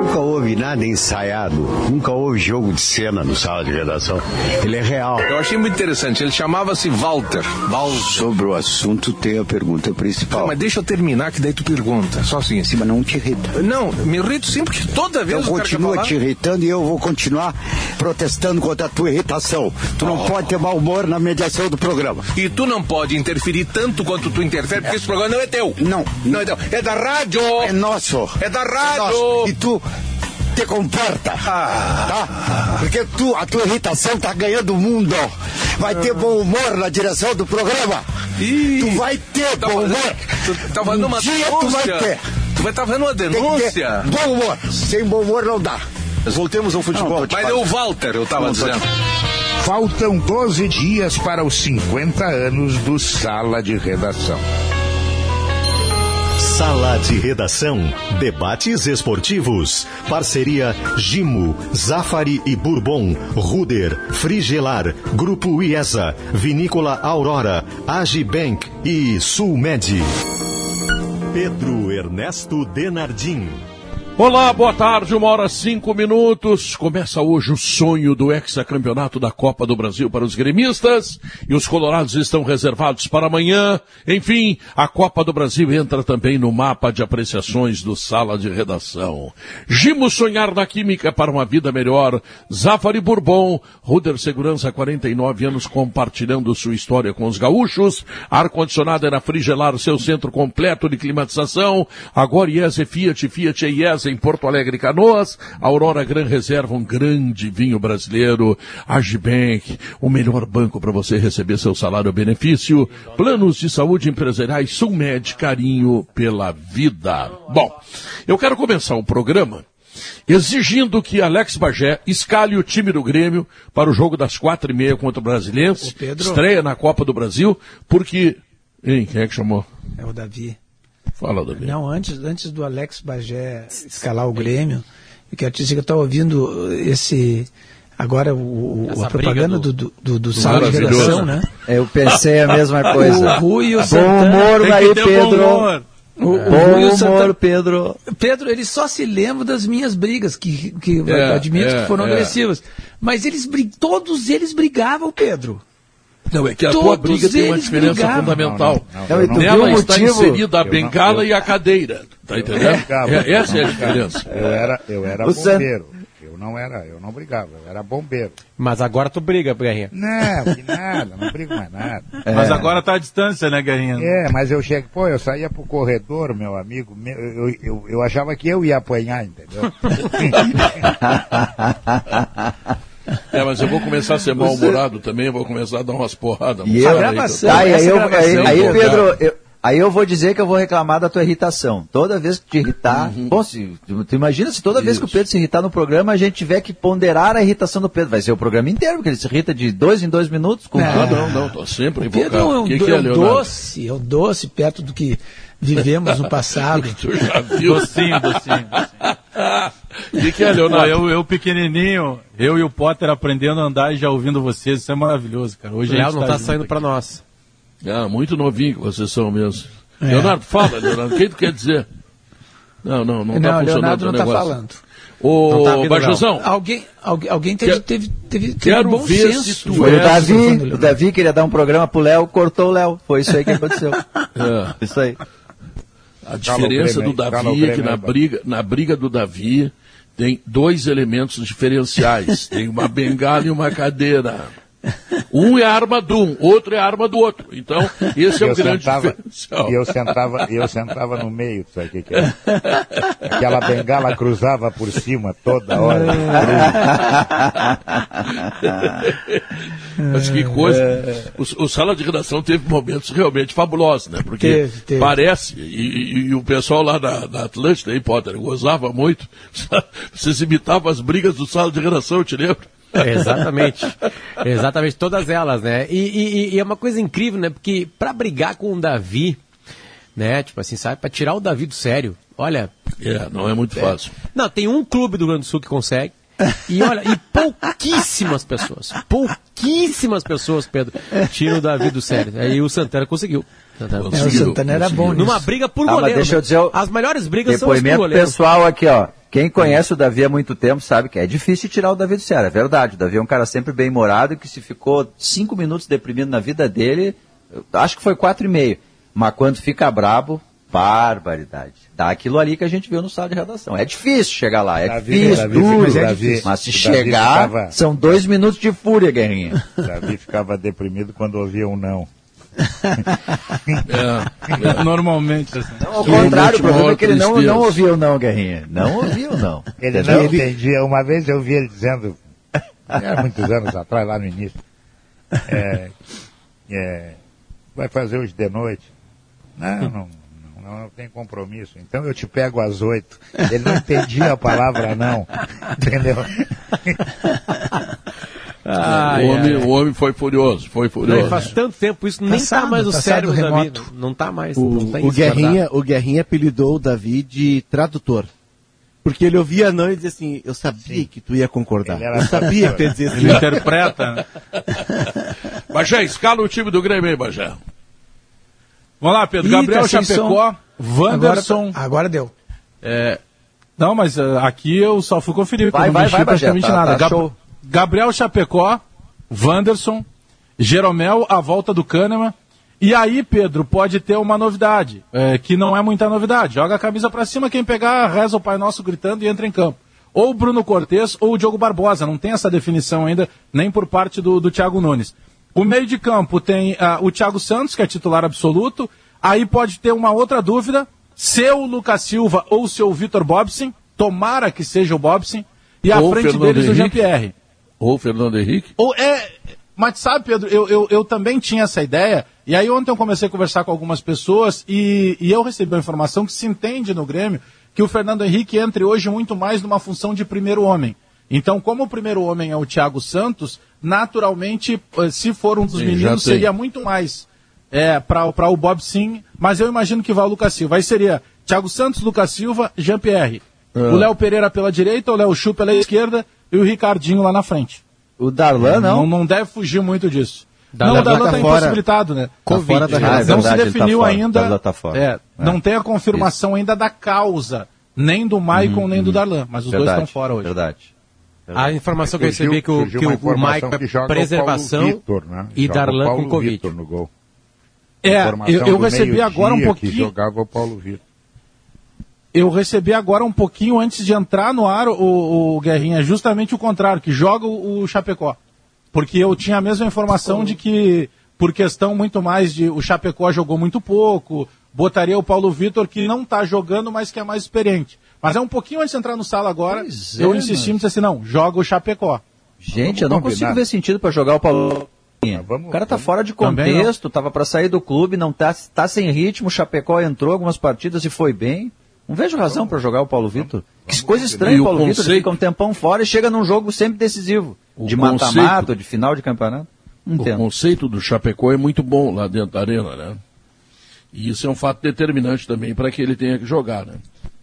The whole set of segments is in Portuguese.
Nunca houve nada ensaiado, nunca houve jogo de cena no sala de redação. Ele é real. Eu achei muito interessante, ele chamava-se Walter. Walter. Sobre o assunto tem a pergunta principal. Não, mas deixa eu terminar que daí tu pergunta. Só assim, assim. Mas não te irrita. Não, me irrito sim, porque toda vez então o continua te irritando e eu vou continuar protestando contra a tua irritação. Tu não oh. pode ter mau humor na mediação do programa. E tu não pode interferir tanto quanto tu interfere, porque é. esse programa não é teu. Não. Não é teu. É da rádio. É nosso. É da rádio. É nosso. E tu te comporta, tá? Porque tu, a tua irritação tá ganhando o mundo. Vai ter bom humor na direção do programa. Ih, tu vai ter tá bom humor. Tu tá fazendo uma um dia denúncia. tu vai ter. Tu vai estar tá fazendo uma denúncia. Bom humor. Sem bom humor não dá. Voltemos ao futebol. Não, Mas é o Walter, eu tava não, dizendo. Faltam 12 dias para os 50 anos do Sala de Redação. Sala de Redação. Debates esportivos. Parceria Gimo, Zafari e Bourbon, Ruder, Frigelar, Grupo IESA, Vinícola Aurora, Agibank e Sulmed. Pedro Ernesto Denardim. Olá, boa tarde, uma hora cinco minutos. Começa hoje o sonho do hexacampeonato da Copa do Brasil para os gremistas e os colorados estão reservados para amanhã. Enfim, a Copa do Brasil entra também no mapa de apreciações do Sala de Redação. Gimo Sonhar na Química para uma vida melhor. Zafari Bourbon, Ruder Segurança 49 anos compartilhando sua história com os gaúchos. Ar-condicionado era Frigelar, seu centro completo de climatização. Agora IES Fiat, Fiat e IES em Porto Alegre Canoas, Aurora Gran Reserva, um grande vinho brasileiro, Agibank, o melhor banco para você receber seu salário benefício, planos de saúde empresariais, Sulmed, carinho pela vida. Bom, eu quero começar o programa exigindo que Alex Bagé escale o time do Grêmio para o jogo das quatro e meia contra o Brasilense, estreia na Copa do Brasil, porque... Hein, quem é que chamou? É o Davi. Fala, Davi. Não, antes, antes do Alex Bagé escalar o Grêmio, eu quero te dizer que eu estou ouvindo esse. Agora o, a propaganda do, do, do, do sala de redação, né? Eu pensei a mesma coisa. o Rui e o Santana. Bom humor aí, Pedro. Bom humor. O, é. bom humor, Santana... Pedro. Pedro, ele só se lembra das minhas brigas, que, que é, admito é, que foram é. agressivas. Mas eles todos eles brigavam, Pedro. Não, é que a Todos tua briga tem uma diferença brigavam. fundamental. Não, não, não, Nela está motivo... inserida a bengala e a cadeira. Tá entendendo? É, essa é a diferença. Eu era, eu era bombeiro. Eu não era, eu não brigava, eu era bombeiro. Mas agora tu briga, Guerrinha. Não, que nada, não brigo mais nada. É. Mas agora tá à distância, né, Guerrinha? É, mas eu chego, pô, eu saía pro corredor, meu amigo, eu, eu, eu, eu achava que eu ia apanhar, entendeu? É, mas eu vou começar a ser mal-humorado também, vou começar a dar umas porradas. E eu, gravação, tá, aí, eu, aí, aí, Pedro, eu, aí eu vou dizer que eu vou reclamar da tua irritação. Toda vez que te irritar, uhum. bom, se, tu, tu, imagina se toda Isso. vez que o Pedro se irritar no programa, a gente tiver que ponderar a irritação do Pedro. Vai ser o programa inteiro, porque ele se irrita de dois em dois minutos. Com não, não, não, tô sempre invocado. Pedro é um, que que é, é um doce, é um doce perto do que vivemos no passado. tu já viu? Docinho, docinho. O que, que é, Leonardo? eu, eu pequenininho, eu e o Potter aprendendo a andar e já ouvindo vocês, isso é maravilhoso, cara. Hoje o Léo não tá, tá saindo para nós. Ah, muito novinho que vocês são mesmo. É. Leonardo, fala, Leonardo, o que tu quer dizer? Não, não, não, não tá funcionando Leonardo não tá falando. Ô, tá Bajuzão. Alguém, alguém, alguém teve, quer, teve, teve, quero bom ver senso. Se tu o, Davi, o Davi queria dar um programa pro Léo, cortou o Léo. Foi isso aí que aconteceu. é. Isso aí. A diferença do Davi é que na briga, na briga do Davi tem dois elementos diferenciais. tem uma bengala e uma cadeira. Um é arma de um, outro é arma do outro. Então, esse é o grande sentava, diferencial. E eu sentava, eu sentava no meio, sabe o que, que é? Aquela bengala cruzava por cima toda hora. Mas que coisa. O, o, Sala de Redação teve momentos realmente fabulosos, né? Porque teve, teve. parece, e, e, e, o pessoal lá da, da Atlântida, aí, Potter, gozava muito. Vocês imitavam as brigas do Sala de Redação, eu te lembro. Exatamente. Exatamente, todas elas, né? E, e, e, é uma coisa incrível, né? Porque para brigar com o Davi, né? Tipo assim, sabe? Para tirar o Davi do sério, olha. É, não é muito é. fácil. Não, tem um clube do Rio Grande do Sul que consegue. E olha, e pouquíssimas pessoas, pouquíssimas pessoas, Pedro, tiram o Davi do sério. Aí o Santana conseguiu. Santana conseguiu. É, o Santana era bom nisso. Numa briga por ah, goleiro. deixa eu dizer, As melhores brigas são as por goleiro. pessoal aqui, ó. Quem conhece o Davi há muito tempo sabe que é difícil tirar o Davi do sério, é verdade. O Davi é um cara sempre bem morado que se ficou cinco minutos deprimido na vida dele, acho que foi quatro e meio. Mas quando fica brabo, barbaridade. Dá aquilo ali que a gente viu no sala de redação. É difícil chegar lá, é Davi, difícil, Davi, duro. mas, é difícil. mas se chegar, ficava- são dois minutos de fúria, Guerrinha. Davi ficava deprimido quando ouvia um não. É, Normalmente, assim. Não, ao contrário, o problema é que ele não, não ouviu não, Guerrinha. Não ouviu não. Ele não entendia. Uma vez eu vi ele dizendo, há muitos anos atrás, lá no início, é, é, vai fazer hoje de noite. Não, não, não, não tem compromisso. Então eu te pego às oito. Ele não entendia a palavra não. Entendeu? Ai, o, homem, o homem foi furioso, foi furioso. Faz tanto tempo isso, nem tá Passado, mais no passado cérebro remoto. vida. Não tá mais. O, não tem o Guerrinha, o Guerrinha apelidou o Davi de tradutor. Porque ele ouvia não e dizia assim, eu sabia que tu ia concordar. Eu sabia que tu ia dizer assim. Ele interpreta, né? Bagé, escala o time do Grêmio aí, Bagé. Vamos lá, Pedro. Ih, Gabriel tá sem Chapecó, Wanderson. Agora, agora deu. é, Não, mas eh, aqui eu só fui conferir, porque Vai, eu não vai, mexi vai, praticamente tá- nada. tá Gab- show. Gabriel Chapecó, Wanderson, Jeromel, a volta do Kahneman. E aí, Pedro, pode ter uma novidade, é, que não é muita novidade. Joga a camisa pra cima, quem pegar, reza o Pai Nosso gritando e entra em campo. Ou o Bruno Cortes ou o Diogo Barbosa. Não tem essa definição ainda, nem por parte do, do Thiago Nunes. O meio de campo tem ah, o Thiago Santos, que é titular absoluto. Aí pode ter uma outra dúvida, se o Lucas Silva ou se o Vitor Bobson. Tomara que seja o Bobson. E à Ou frente Fernando deles o Henrique. Jean-Pierre. Ou Fernando Henrique. Ou é. Mas sabe, Pedro, eu, eu, eu também tinha essa ideia. E aí ontem eu comecei a conversar com algumas pessoas e, e eu recebi a informação que se entende no Grêmio que o Fernando Henrique entre hoje muito mais numa função de primeiro homem. Então, como o primeiro homem é o Thiago Santos, naturalmente, eh, se for um dos Sim, meninos, seria muito mais é, para o Bob Sim, mas eu imagino que vai o Lucas Silva. Aí seria Thiago Santos, Lucas Silva, Jean-Pierre. O Léo Pereira pela direita, o Léo Chu pela esquerda e o Ricardinho lá na frente. O Darlan não. Não, não deve fugir muito disso. Darlan não, o Darlan tá está fora. impossibilitado, né? Tá fora da Ah, é não verdade, se tá definiu fora. ainda. Darlan tá fora. é, Não tem a confirmação ainda da causa, nem do Maicon, nem do Darlan. Mas os dois Verdade, estão fora hoje. Verdade. A informação que eu recebi é que o, que o, Maicon que é preservação Vitor, né? e Joga o Darlan Paulo com Covid. Vitor no gol. É, eu, eu recebi agora um Que pouquinho. jogava o Paulo Vitor. Eu recebi agora um pouquinho antes de entrar no ar o, o Guerrinha, justamente o contrário, que joga o, o Chapecó. Porque eu tinha a mesma informação de que, por questão muito mais de o Chapecó jogou muito pouco, botaria o Paulo Vitor, que não está jogando, mas que é mais experiente. Mas é um pouquinho antes de entrar no sala agora, Pois é, eu insisti e mas- disse assim, não, joga o Chapecó. Gente, Vamos eu não combinar. consigo ver sentido para jogar o Paulo. vamos- o cara tá vamos- fora de contexto, tava para sair do clube, não tá, tá sem ritmo, o Chapecó entrou algumas partidas e foi bem. Não vejo razão para jogar o Paulo Vitor. Que coisa estranha, E o Paulo Vitor conceito- fica um tempão fora e chega num jogo sempre decisivo. O de conceito- mata-mata, de final de campeonato. Não O entendo. conceito do Chapecó é muito bom lá dentro da arena, né? E isso é um fato determinante também para que ele tenha que jogar, né?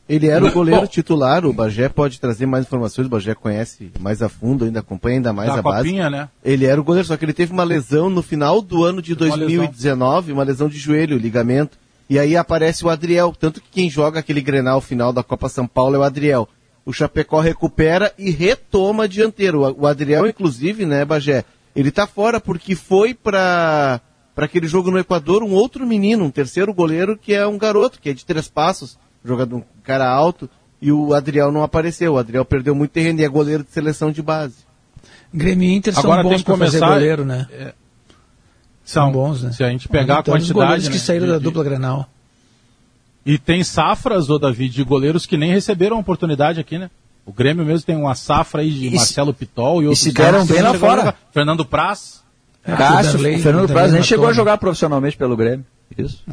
Ele era o goleiro Bom. titular, o Bagé pode trazer mais informações, o Bagé conhece mais a fundo, ainda acompanha ainda mais a base. copinha, né? Ele era o goleiro, só que ele teve uma lesão no final do ano de Teve uma 2019, uma lesão de joelho, ligamento. E aí aparece o Adriel, tanto que quem joga aquele Grenal final da Copa São Paulo é o Adriel. O Chapecó recupera e retoma a dianteiro. O Adriel, inclusive, né, Bagé, ele tá fora porque foi para para aquele jogo no Equador um outro menino, um terceiro goleiro que é um garoto, que é de três passos, jogador um cara alto, e o Adriel não apareceu. O Adriel perdeu muito terreno e é goleiro de seleção de base. Grêmio Inter são Agora tem bons que para fazer começar- goleiro, né? São bons, né? Se a gente pegar a Então, os quantidade. goleiros que né, saíram de- da dupla Grenal. E tem safras, ô Davi, de goleiros que nem receberam a oportunidade aqui, né? O Grêmio mesmo tem uma safra aí de E se- Marcelo Pitol e outros se deram que bem lá a fora. jogar. Fernando Praz. É, Cássio, o Fernando Praz nem chegou a matou, jogar profissionalmente pelo Grêmio. Isso.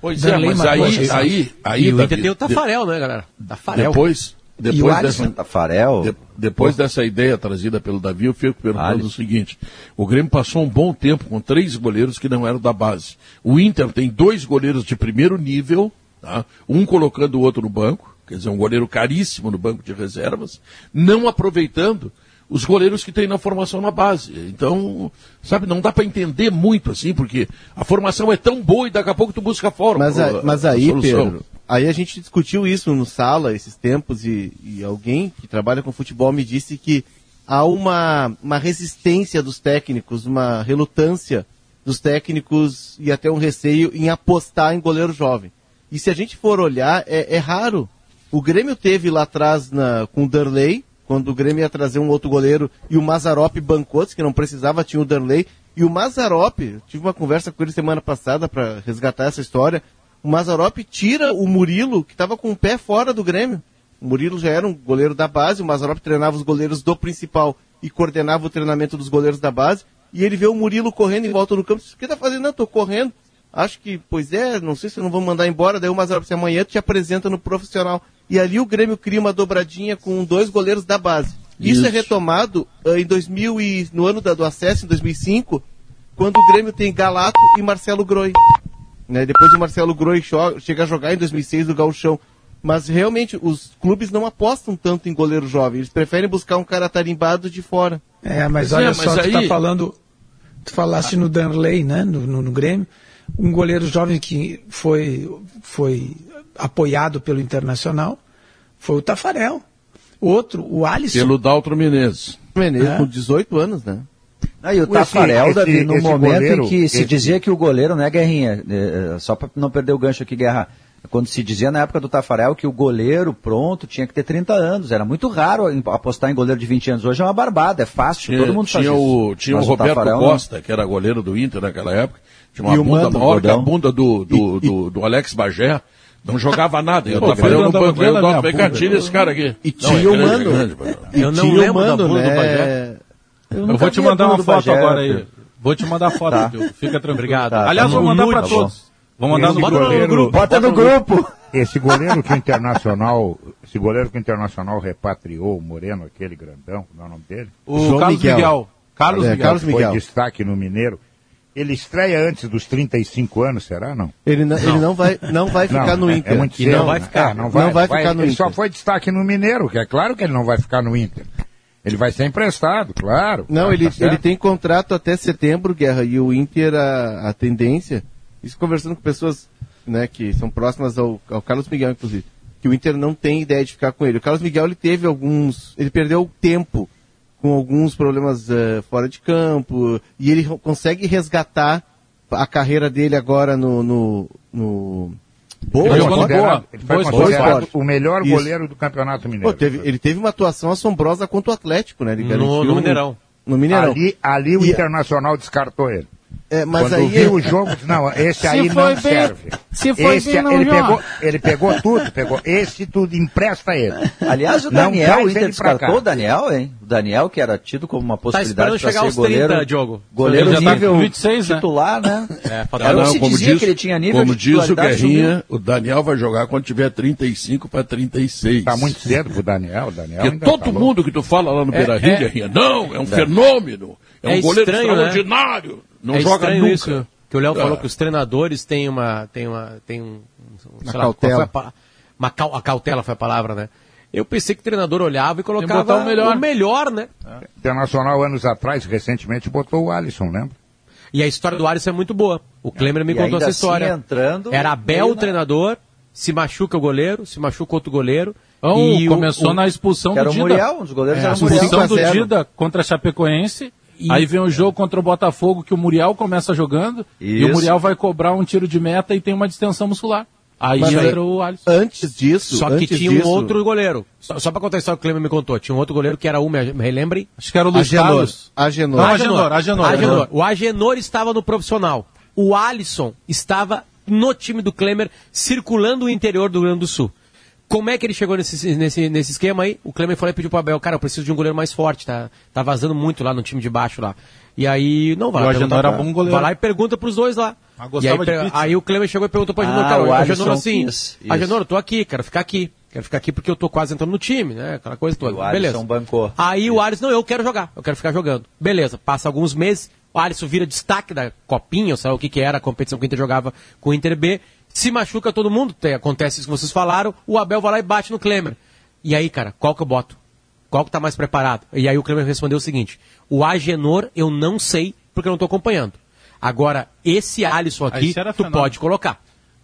Pois Darley é, mas aí, gente. aí, aí, E o Inter tem o de- Tafarel, né, galera? Tafarel. depois, E depois Alisson? dessa, Tafarel. de- depois dessa ideia trazida pelo Davi, eu fico perguntando o seguinte: o Grêmio passou um bom tempo com três goleiros que não eram da base. O Inter tem dois goleiros de primeiro nível, tá? um colocando o outro no banco, quer dizer, um goleiro caríssimo no banco de reservas, não aproveitando os goleiros que tem na formação na base. Então, sabe, não dá para entender muito assim, porque a formação é tão boa e daqui a pouco tu busca fora. Mas, a- mas aí, Pedro, Aí a gente discutiu isso no sala esses tempos e, e alguém que trabalha com futebol me disse que há uma, uma resistência dos técnicos, uma relutância dos técnicos e até um receio em apostar em goleiro jovem. E se a gente for olhar, é, é raro. O Grêmio teve lá atrás na, com o Derlei, quando o Grêmio ia trazer um outro goleiro e o Mazarop bancou, que não precisava, tinha o Derlei. E o Mazarop, tive uma conversa com ele semana passada para resgatar essa história. O Mazarop tira o Murilo, que estava com o pé fora do Grêmio. O Murilo já era um goleiro da base, o Mazarop treinava os goleiros do principal e coordenava o treinamento dos goleiros da base. E ele vê o Murilo correndo em volta do campo. O que tá fazendo? Não, tô correndo. Acho que, pois é, não sei se não vão mandar embora. Daí o Mazarop disse, amanhã te apresenta no profissional. E ali o Grêmio cria uma dobradinha com dois goleiros da base. Isso, Isso é retomado uh, em 2000 e, no ano da, do acesso, em 2005, quando o Grêmio tem Galato e Marcelo Groi. Né? Depois o Marcelo Groi chega a jogar em 2006 no Gauchão. Mas realmente os clubes não apostam tanto em goleiro jovem, eles preferem buscar um cara tarimbado de fora. É, mas olha é, só, mas tu tá falando, tu falaste no Danley, né, no, no, no, Grêmio, um goleiro jovem que foi, foi apoiado pelo Internacional foi o Tafarel. Outro, o Alisson. Pelo Daltro Menezes. Menezes, é. com 18 anos, né? Ah, e o Tafarel, esse, Davi, no momento goleiro, em que se esse... dizia que o goleiro, né, Guerrinha, é, é só para não perder o gancho aqui, Guerra, quando se dizia na época do Tafarel que o goleiro pronto tinha que ter 30 anos, era muito raro apostar em goleiro de 20 anos, hoje é uma barbada, é fácil, tinha, todo mundo tinha faz o, Tinha o Roberto Tafarel, Costa, não... que era goleiro do Inter naquela época, tinha uma e bunda mando, maior que a bunda do, do, e, do, do Alex Bagé, não jogava nada. Eu tava falando no banco, eu dou pegadinha esse cara aqui. E tinha o Mano. Eu não lembro da bunda do Bagé. Eu, vou te mandar uma foto Bagé, agora aí. Vou te mandar foto, tá. Fica tranquilo. Obrigado. Tá, Aliás, vou mandar para todos. Vou mandar no, goleiro, grupo. Bota no grupo. Esse goleiro que o Internacional, esse goleiro que o Internacional repatriou, o Moreno, aquele grandão, como é o nome dele? O João Carlos Miguel. Miguel. Carlos, é, Miguel. Carlos Miguel. Foi destaque no Mineiro. Ele estreia antes dos 35 anos, será não? Ele não, ele não vai, não vai ficar não, no Inter. É, muito cedo, não vai ficar. É, não vai, não vai, vai ficar no ele Inter. Ele só foi destaque no Mineiro, que é claro que ele não vai ficar no Inter. Ele vai ser emprestado, claro. Não, ele, tá ele tem contrato até setembro, Guerra, e o Inter, a, a tendência, isso conversando com pessoas né, que são próximas ao, ao Carlos Miguel, inclusive, que o Inter não tem ideia de ficar com ele. O Carlos Miguel, ele teve alguns, ele perdeu tempo com alguns problemas uh, fora de campo, e ele consegue resgatar a carreira dele agora no, no, no Boa, ele, boa, boa. ele foi boa, considerado o melhor Isso. goleiro do Campeonato Mineiro. Pô, teve, ele teve uma atuação assombrosa contra o Atlético, né? Ele no, no Mineirão. No Mineirão. Ali, ali o e... Internacional descartou ele. É, mas Quando aí viu é... o jogo, não, esse aí não bem, serve. Se foi esse, bem, não ele, pegou, ele pegou tudo, pegou esse tudo, empresta ele. Aliás, o Daniel, o Inter descartou o Daniel, hein? O Daniel, que era tido como uma tá possibilidade tá para ser goleiro. 30, Diogo. Goleiro já nível tá 26, né? titular, né? É, era não, como diz, que ele tinha nível Como diz o Guerrinha, o Daniel vai jogar quando tiver 35 para 36. Tá muito cedo pro Daniel, o Daniel. Porque todo tá mundo que tu fala lá no Beira Rio, é, Guerrinha, não, é um fenômeno. É, um goleiro estranho, né? extraordinário. Não é joga nunca. Isso, que o Léo falou que os treinadores têm uma. Têm uma tem um. Sei lá, cautela. A, uma, a cautela foi a palavra, né? Eu pensei que o treinador olhava e colocava o melhor. o melhor, né? É. Internacional, anos atrás, recentemente, botou o Alisson, lembra? E a história do Alisson é muito boa. O Klemer me e contou essa assim, história. Assim, entrando, Era Abel o treinador, se machuca o goleiro, se machuca outro goleiro. Então, e começou o, na expulsão do Dida. Muriel, um dos goleiros é, era a expulsão do Dida contra a Chapecoense e... Aí vem o jogo contra o Botafogo que o Muriel começa jogando Isso. e o Muriel vai cobrar um tiro de meta e tem uma distensão muscular. Aí Mas entra o Alisson. Antes disso. Só que tinha disso... um outro goleiro. Só, só pra contar a história que o Cleber me contou. Tinha um outro goleiro que era um, me relembrem? Acho que era o Luiz Agenor. Carlos. Agenor. Não, Agenor. Agenor. Agenor. Agenor. O Agenor estava no profissional. O Alisson estava no time do Klemer, circulando o interior do Rio Grande do Sul. Como é que ele chegou nesse, nesse, nesse esquema aí? O Klemer falou e pediu pro Abel, cara, eu preciso de um goleiro mais forte, tá, tá vazando muito lá no time de baixo lá. E aí, não vai. O Agenor era bom goleiro. Vai lá e pergunta pros dois lá. Ah, e aí, aí, o Cleber chegou e perguntou pro Agenor, ah, cara, o Agenor assim, quis, Agenor, eu tô aqui, quero ficar aqui. Quero ficar aqui porque eu tô quase entrando no time, né? Aquela coisa toda. O Beleza. bancou. Aí isso. o Alisson, não, eu quero jogar, eu quero ficar jogando. Beleza, passa alguns meses, o Alisson vira destaque da copinha, ou sabe o que que era a competição que o Inter jogava com o Inter B. Se machuca todo mundo, tem, acontece isso que vocês falaram, o Abel vai lá e bate no Klemer. E aí, cara, qual que eu boto? Qual que tá mais preparado? E aí o Klemer respondeu o seguinte, o Agenor eu não sei porque eu não estou acompanhando. Agora, esse Alisson aqui, tu pode colocar.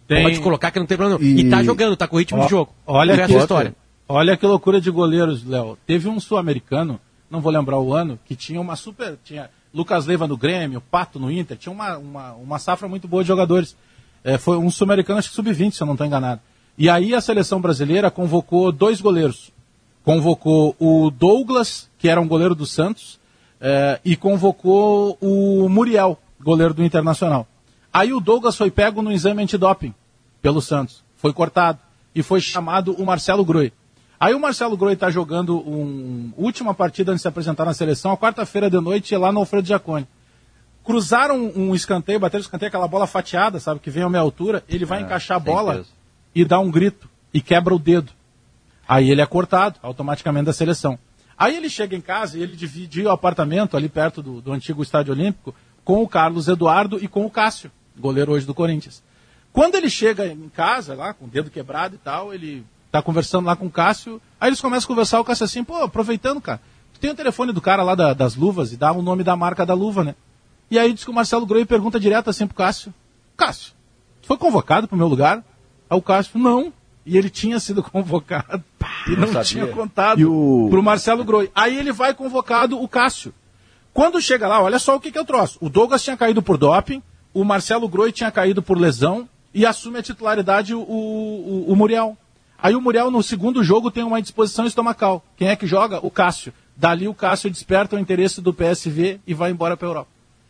Tem... Pode colocar que não tem problema. E, e tá jogando, tá com ritmo Ó, de jogo. Olha que história. Olha que loucura de goleiros, Léo. Teve um sul-americano, não vou lembrar o ano, que tinha uma super. Tinha Lucas Leiva no Grêmio, Pato no Inter, tinha uma, uma, uma safra muito boa de jogadores. É, foi um sul-americano, acho que sub-20, se eu não estou enganado. E aí a seleção brasileira convocou dois goleiros. Convocou o Douglas, que era um goleiro do Santos, é, e convocou o Muriel, goleiro do Internacional. Aí o Douglas foi pego no exame antidoping pelo Santos. Foi cortado. E foi chamado o Marcelo Groi. Aí o Marcelo Groi está jogando uma última partida antes de se apresentar na seleção, a quarta-feira de noite, lá no Alfredo Giacone. Cruzaram um escanteio, bateram o escanteio, aquela bola fatiada, sabe, que vem a minha altura, ele vai Ah, encaixar a bola e dá um grito e quebra o dedo. Aí ele é cortado automaticamente da seleção. Aí ele chega em casa e ele dividiu o apartamento ali perto do, do antigo Estádio Olímpico com o Carlos Eduardo e com o Cássio, goleiro hoje do Corinthians. Quando ele chega em casa, lá, com o dedo quebrado e tal, ele tá conversando lá com o Cássio, aí eles começam a conversar, o Cássio assim, pô, aproveitando, cara, tu tem o telefone do cara lá da- das luvas e dá o nome da marca da luva, né? E aí diz que o Marcelo Groi pergunta direto assim pro Cássio, Cássio, foi convocado pro meu lugar? Aí o Cássio, não. E ele tinha sido convocado e não, sabia. tinha contado E o- pro Marcelo Groi. Aí ele vai convocado o Cássio. Quando chega lá, olha só o que, que eu trouxe. O Douglas tinha caído por doping, o Marcelo Groi tinha caído por lesão e assume a titularidade o, o, o Muriel. Aí o Muriel, no segundo jogo, tem uma indisposição estomacal. Quem é que joga? O Cássio. Dali o Cássio desperta o interesse do PSV e vai embora para Europa.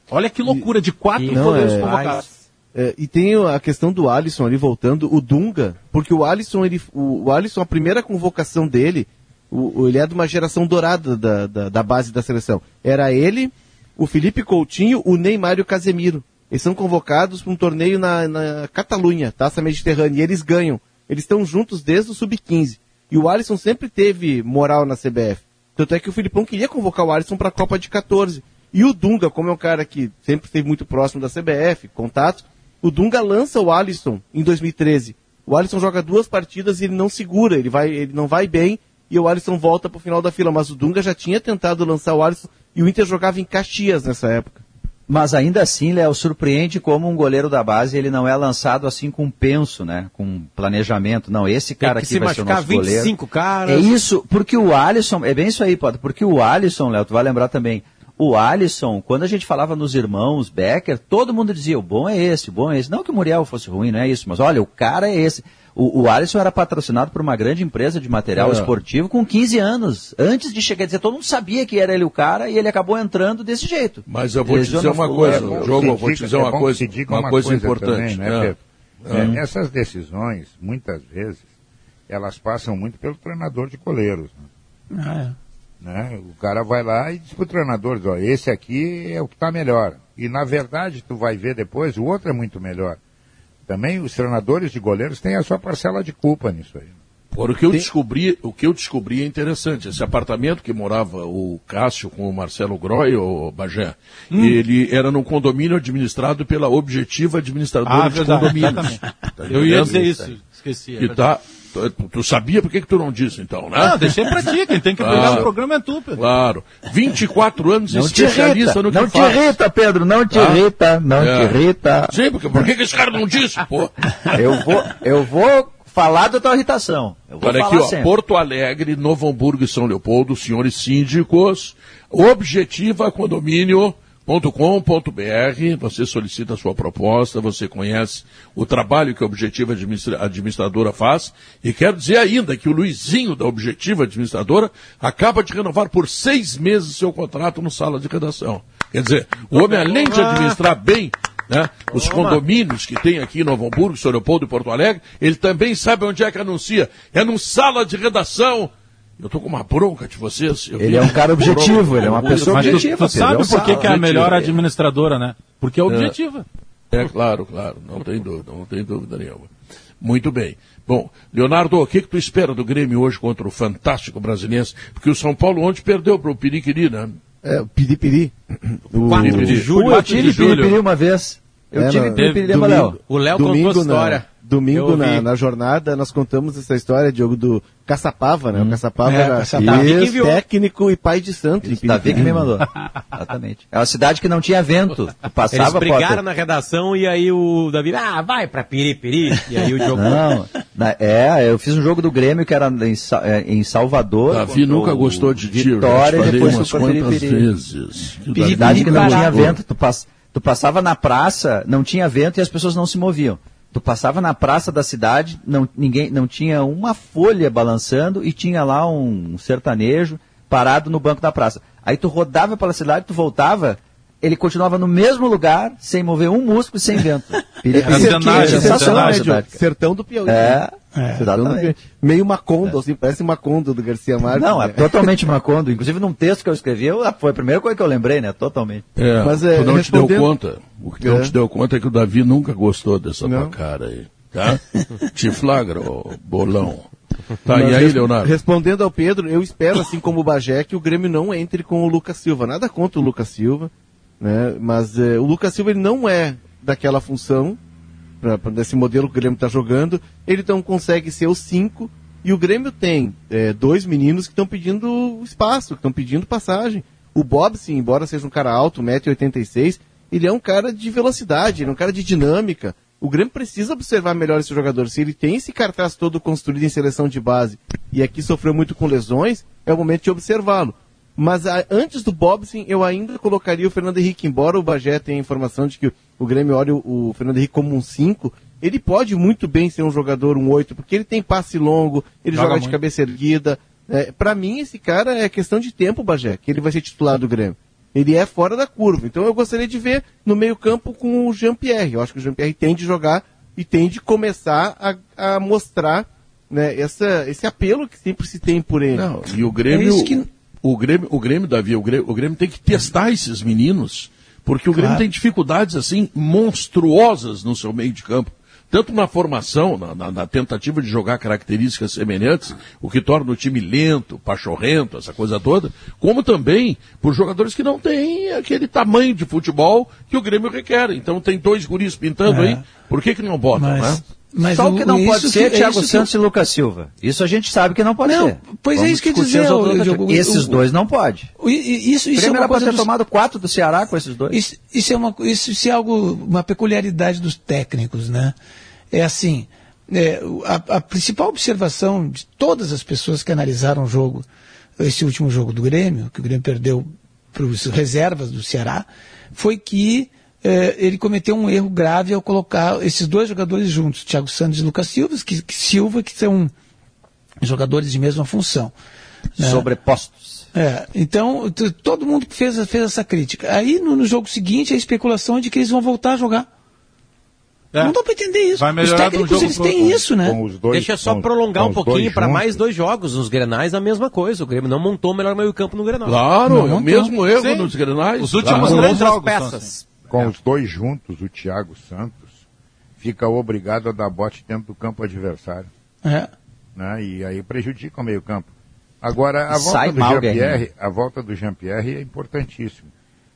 Olha que loucura, de quatro Não, goleiros é- convocados. É, e tem a questão do Alisson ali voltando, o Dunga, porque o Alisson, ele, o, o Alisson, a primeira convocação dele, o- ele é de uma geração dourada da, da, da base da seleção. Era ele, o Felipe Coutinho, o Neymar e o Casemiro. Eles são convocados para um torneio na, na Catalunha, Taça Mediterrânea, e eles ganham. Eles estão juntos desde o Sub-15. E o Alisson sempre teve moral na CBF. Tanto é que o Filipão queria convocar o Alisson para a Copa de 14. E o Dunga, como é um cara que sempre esteve muito próximo da CBF, contatos, o Dunga lança o Alisson em 2013. O Alisson joga duas partidas e ele não segura, ele, vai, ele não vai bem e o Alisson volta pro final da fila. Mas o Dunga já tinha tentado lançar o Alisson e o Inter jogava em Caxias nessa época. Mas ainda assim, Léo, surpreende como um goleiro da base ele não é lançado assim com penso, né? Com planejamento. Não, esse cara que aqui se vai ser o nosso goleiro. 25 caras. É isso, porque o Alisson, é bem isso aí, Potter, porque o Alisson, Léo, tu vai lembrar também, o Alisson, quando a gente falava nos irmãos Becker, todo mundo dizia, o bom é esse, o bom é esse. Não que o Muriel fosse ruim, não é isso, mas olha, o cara é esse. O, o Alisson era patrocinado por uma grande empresa de material É. esportivo com 15 anos. Antes de chegar, quer dizer, todo mundo sabia que era ele o cara e ele acabou entrando desse jeito. Mas eu vou te dizer uma coisa, goleiro. Diogo, eu Se vou te dizer é uma bom coisa, que se diga uma coisa importante. também, né, É. Pedro? É, essas decisões, muitas vezes, elas passam muito pelo treinador de goleiros. né? Ah, é. Né? O cara vai lá e diz pro treinador, ó, esse aqui é o que está melhor. E na verdade, tu vai ver depois, o outro é muito melhor. Também os treinadores de goleiros têm a sua parcela de culpa nisso aí. Por o que eu descobri, o que eu descobri é interessante. Esse apartamento que morava o Cássio com o Marcelo Groy, o Bagé, Hum. ele era num condomínio administrado pela Objetiva Administradora Ah, de verdade, Condomínios. Tá Eu ia dizer isso, esqueci. é Que tá, tu, tu sabia por que, que tu não disse então, né? Não, deixei pra ti, quem tem que pegar Claro. o programa é tu, Pedro. Claro. 24 anos Não te especialista irrita, no que não te faz. irrita, Pedro, não te Tá? irrita, não É. te irrita. Sim, porque por que, que esse cara não disse, pô? Eu vou, eu vou falar da tua irritação. Eu vou Olha falar aqui, ó, sempre. Porto Alegre, Novo Hamburgo e São Leopoldo, senhores síndicos, objetiva condomínio.com.br, você solicita a sua proposta, você conhece o trabalho que a Objetiva Administra- Administradora faz, e quero dizer ainda que o Luizinho da Objetiva Administradora acaba de renovar por seis meses seu contrato no sala de redação. Quer dizer, o homem, além de administrar bem né, os condomínios que tem aqui em Novo Hamburgo, São Leopoldo e Porto Alegre, ele também sabe onde é que anuncia. É num sala de redação. Eu tô com uma bronca de vocês. Eu Ele vi é um cara bronca. objetivo, ele é uma pessoa Mas tu, objetiva. tu sabe é um por que, é a melhor administradora, né? Porque é objetiva. É claro, claro, não tem dúvida, não tem dúvida nenhuma. Muito bem. Bom, Leonardo, o que, que tu espera do Grêmio hoje contra o fantástico brasileiro? Porque o São Paulo ontem perdeu para o Piriquiri, né? É, o Piripiri. O, 4 de julho. Eu 4 de tive piripiri uma vez. Eu É, tive não, piripiri, Léo? O Léo contou a história. Domingo Eu na, na jornada nós contamos essa história, Diogo, do Caçapava, né? O Caçapava É, era Caçapava. técnico e pai de santo. em Davi que me mandou. Exatamente. É uma cidade que não tinha vento. Tu Eles passava brigaram Potter. na redação e aí o Davi, ah, vai pra Piripiri. E aí o Diogo. Não, na- é, eu fiz um jogo do Grêmio que era em, é, em Salvador. Davi nunca o gostou de ti, eu já te Vitória e falei depois umas quantas vezes. Cidade que não tinha vento. Tu, pass- tu passava na praça, não tinha vento e as pessoas não se moviam. Tu passava na praça da cidade, não, ninguém, não tinha uma folha balançando e tinha lá um sertanejo parado no banco da praça. Aí tu rodava pela cidade, tu voltava, ele continuava no mesmo lugar, sem mover um músculo e sem vento. É É cara. Sertão do Piauí. É, É. Piauí. exatamente. Meio Macondo, assim, parece Macondo do Garcia Marques. Não, é né? totalmente Macondo. Inclusive num texto que eu escrevi, eu- foi a primeira coisa que eu lembrei, né? Totalmente. É, Mas, é, tu não te deu respondendo- conta. O que não É. te deu conta é que o Davi nunca gostou dessa Não. tua cara aí. Tá? te flagra, ô bolão. Tá, Mas e aí, Leonardo? Respondendo ao Pedro, eu espero, assim como o Bagé, que o Grêmio não entre com o Lucas Silva. Nada contra o Lucas Silva, né? Mas eh, o Lucas Silva ele não é daquela função, pra, pra- modelo que o Grêmio está jogando. Ele não consegue ser o 5. E o Grêmio tem eh, dois meninos que estão pedindo espaço, que estão pedindo passagem. O Bob, sim, embora seja um cara alto, 1,86m, ele é um cara de velocidade, ele é um cara de dinâmica. O Grêmio precisa observar melhor esse jogador. Se ele tem esse cartaz todo construído em seleção de base e aqui sofreu muito com lesões, é o momento de observá-lo. Mas a- antes do Bobson, eu ainda colocaria o Fernando Henrique, embora o Bagé tenha a informação de que o, o Grêmio olha o, o Fernando Henrique como um 5, ele pode muito bem ser um jogador, um 8, porque ele tem passe longo, ele Joga joga, de cabeça erguida. É, para mim, esse cara é questão de tempo, Bagé, que ele vai ser titular do Grêmio. Ele é fora da curva. Então eu gostaria de ver no meio-campo com o Jean-Pierre. Eu acho que o Jean-Pierre tem de jogar e tem de começar a, a mostrar né, essa, esse apelo que sempre se tem por ele. Não, e o Grêmio, É isso que- o Grêmio, o Grêmio, Davi, o Grêmio, o Grêmio tem que testar esses meninos, porque o Grêmio Claro. tem dificuldades assim monstruosas no seu meio de campo. Tanto na formação, na, na- na tentativa de jogar características semelhantes, o que torna o time lento, pachorrento, essa coisa toda, como também por jogadores que não têm aquele tamanho de futebol que o Grêmio requer. Então tem dois guris pintando É. aí, por que que não botam, Mas, né? Mas Só o que não pode ser é que- Thiago isso que- Santos e Lucas Silva. Isso a gente sabe que não pode Não, ser. pois é Vamos isso que dizer, Diogo, Esses o- dois não pode. O- Isso, O isso é uma era para coisa ter dos- tomado quatro do Ceará com esses dois. Isso, isso é uma, isso, é algo, uma peculiaridade dos técnicos, né? É assim, é, o- a, a principal observação de todas as pessoas que analisaram o jogo, esse último jogo do Grêmio, que o Grêmio perdeu para os reservas do Ceará, foi que é, ele cometeu um erro grave ao colocar esses dois jogadores juntos, Thiago Santos e Lucas Silva, que, que Silva, que são jogadores de mesma função. né? Sobrepostos. É, então, todo mundo fez, fez essa crítica. Aí, no, no jogo seguinte, a especulação é de que eles vão voltar a jogar. É. Não dá para entender isso. Vai Os técnicos, eles têm outro. isso, né? Com dois, Deixa só com- prolongar com um pouquinho para mais dois jogos. Nos Grenais, a mesma coisa. O Grêmio não montou o melhor meio-campo no Grenal. Claro, Não, é o mesmo erro Sim. nos Grenais. Os últimos Claro. Com três outras jogos peças. Com os dois juntos, o Thiago Santos fica obrigado a dar bote dentro do campo adversário. É. né? E aí prejudica o meio campo. Agora, a volta do mal, Jean-Pierre, a volta do Jean-Pierre é importantíssimo.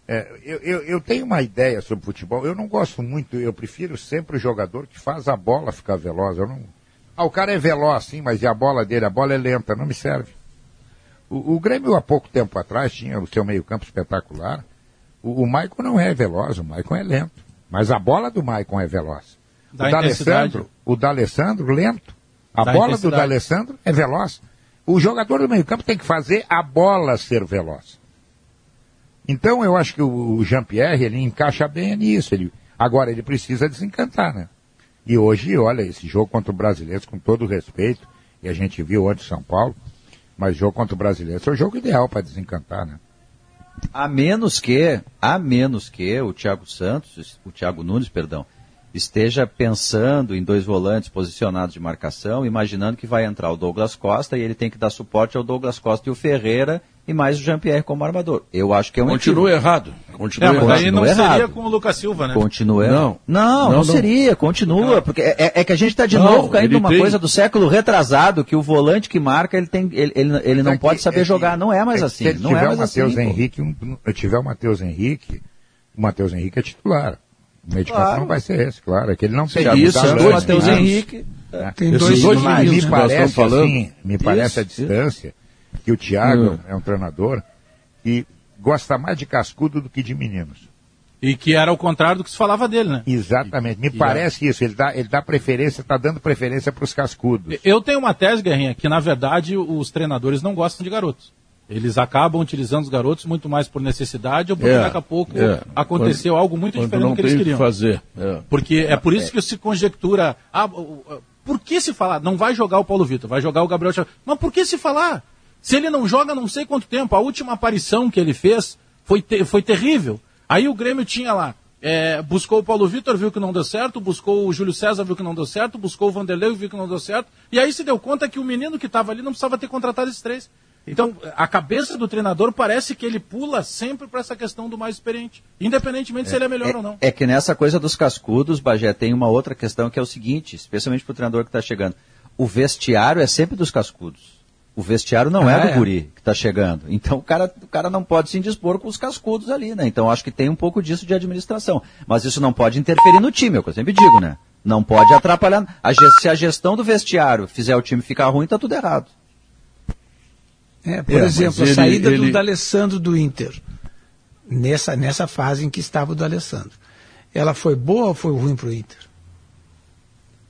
É, eu, eu, eu tenho uma ideia sobre futebol, eu não gosto muito, eu prefiro sempre o jogador que faz a bola ficar veloz. Eu não... Ah, o cara é veloz, sim, mas e a bola dele? A bola é lenta, não me serve. O, o Grêmio, há pouco tempo atrás, tinha o seu meio-campo espetacular. O, o Maicon não é veloz, o Maicon é lento. Mas a bola do Maicon é veloz. Dá o D'Alessandro, o D'Alessandro, lento. A Dá bola do. D'Alessandro é veloz. O jogador do meio-campo tem que fazer a bola ser veloz. Então eu acho que o, Jean-Pierre, ele encaixa bem nisso. Ele, agora ele precisa desencantar, né? E hoje, olha, esse jogo contra o Brasileiro, com todo o respeito, e a gente viu ontem em São Paulo, mas jogo contra o Brasileiro é o jogo ideal para desencantar, né? A menos que, a menos que o Thiago Santos, o Thiago Nunes, perdão, esteja pensando em dois volantes posicionados de marcação, imaginando que vai entrar o Douglas Costa e ele tem que dar suporte ao Douglas Costa e o Ferreira e mais o Jean-Pierre como armador. Eu acho que é um Continua equívoco. errado. Continua É, mas errado. aí não Continua seria errado. com o Lucas Silva, né? Continua. Não. Não, não, Não, não. seria, continua, porque é, é- é que a gente está de Não, novo caindo numa tem- coisa do século retrasado, que o volante que marca, ele, tem, ele, ele, ele não É que- pode saber é que- jogar, não é mais é que assim, Se não tiver é o mais Matheus assim. Henrique, um, um- tiver o Matheus Henrique, o Matheus Henrique é titular. O meio de campo não vai ser esse, claro. É que ele não tem Isso, dois Matheus Henrique. É. Tem Esses dois dois meninos, me parece, falando. assim, me parece a distância que o Thiago é um treinador que gosta mais de cascudo do que de meninos. E que era o contrário do que se falava dele, né? Exatamente. Me E- parece isso. Ele dá, ele dá preferência, está dando preferência para os cascudos. Eu tenho uma tese, Guerrinha, que na verdade os treinadores não gostam de garotos. Eles acabam utilizando os garotos muito mais por necessidade ou porque É, daqui a pouco é. aconteceu algo muito Quando diferente do que eles o que queriam. fazer. É. Porque é por isso que se conjectura. Ah, por que se falar? Não vai jogar o Paulo Vitor, vai jogar o Gabriel Xavier. Mas por que se falar? Se ele não joga não sei quanto tempo, a última aparição que ele fez foi, te- foi terrível. Aí o Grêmio tinha lá. é, buscou o Paulo Vitor, viu que não deu certo, buscou o Júlio César, viu que não deu certo, buscou o Vanderlei, viu que não deu certo, e aí se deu conta que o menino que estava ali não precisava ter contratado esses três. Então, a cabeça do treinador parece que ele pula sempre para essa questão do mais experiente, independentemente se ele é melhor ou não. É que nessa coisa dos cascudos, Bagé, tem uma outra questão que é o seguinte, especialmente para o treinador que está chegando. O vestiário é sempre dos cascudos. O vestiário não Ah, é do é. guri que está chegando. Então o cara, o cara não pode se indispor com os cascudos ali, né? Então acho que tem um pouco disso de administração. Mas isso não pode interferir no time, é o que eu sempre digo, né? Não pode atrapalhar. A se a gestão do vestiário fizer o time ficar ruim, tá tudo errado. É, por É, exemplo, ele- a saída ele- do D'Alessandro do Inter, nessa, nessa fase em que estava o D'Alessandro, ela foi boa ou foi ruim para o Inter?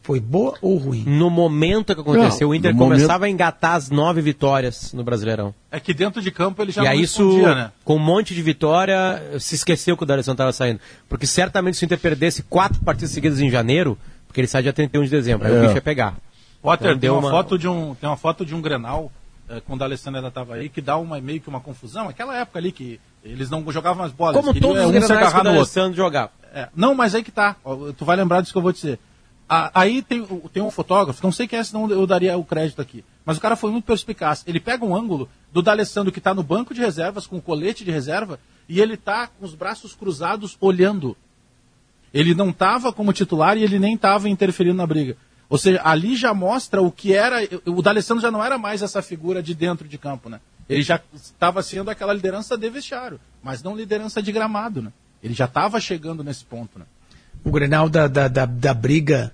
Foi boa ou ruim? No momento que aconteceu, Não, o Inter começava a engatar as nove vitórias no Brasileirão. É que dentro de campo ele já e não aí isso, né? com um monte de vitória, se esqueceu que o D'Alessandro estava saindo. Porque certamente se o Inter perdesse quatro partidas seguidas em janeiro, porque ele sai dia 31 de dezembro, aí É. o bicho ia pegar. Potter, Então, tem, deu uma uma- Foto de um, tem uma foto de um Grenal, quando a Alessandra ainda estava aí, que dá uma, meio que uma confusão. Aquela época ali que eles não jogavam as bolas. Como todos é, os um se grenais que agarrar no outro. Jogava. É, não, mas aí que tá. Tu vai lembrar disso que eu vou te dizer. A- aí tem, tem um fotógrafo, não sei quem é, senão eu daria o crédito aqui. Mas o cara foi muito perspicaz. Ele pega um ângulo do D'Alessandro que está no banco de reservas, com o colete de reserva, e ele tá com os braços cruzados olhando. Ele não estava como titular e ele nem estava interferindo na briga. Ou seja, ali já mostra o que era. O D'Alessandro já não era mais essa figura de dentro de campo, né? Ele já estava sendo aquela liderança de vestiário, mas não liderança de gramado, né? Ele já estava chegando nesse ponto, né? O Grenal da, da, da, da briga,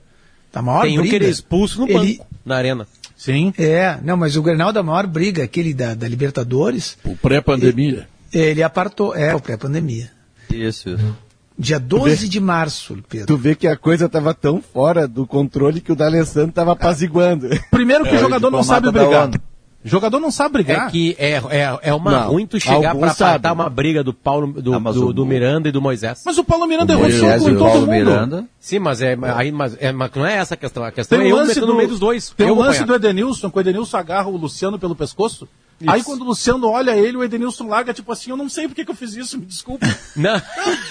da maior Tem um briga. que ele é expulso no banco, ele- na arena. Sim. É, não, mas o Grenal da maior briga, aquele da, da Libertadores, O pré-pandemia. ele apartou, é, o pré-pandemia. Isso, isso. Dia 12 de março, Pedro. Tu vê que a coisa tava tão fora do controle que o D'Alessandro tava apaziguando. Primeiro que o jogador não sabe brigar. Jogador não sabe brigar. É que é, é, é uma Não, ruim tu chegar pra sabem. uma briga do Paulo, do, Ah, do, o- do Miranda e do Moisés. Mas o Paulo Miranda errou soco em o todo Paulo mundo. Miranda. Sim, mas, é, aí, mas, é, mas não é essa a questão. A questão Tem é um lance do, no meio dos dois. Tem um lance do Edenilson, que o Edenilson agarra o Luciano pelo pescoço. Aí quando o Luciano olha ele, o Edenilson larga, tipo assim, eu não sei por que eu fiz isso, me desculpa. Não.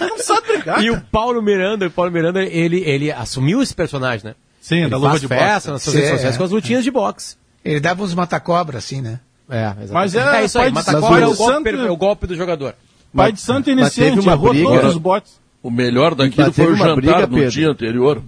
Ele não sabe brigar. E o. Paulo Miranda, o Paulo Miranda, ele, ele assumiu esse personagem, né? Sim, ele da luva faz de festa boxe. nas suas redes sociais é. com as lutinhas de boxe. Ele dava uns mata-cobra, assim, né? É, exatamente. Mas é isso aí, mata-cobra mas é, o golpe, Santos- é o golpe do jogador. Pai de santo iniciante, uma errou briga- todos os botes. O melhor daquilo foi o jantar briga, no Pedro. dia anterior,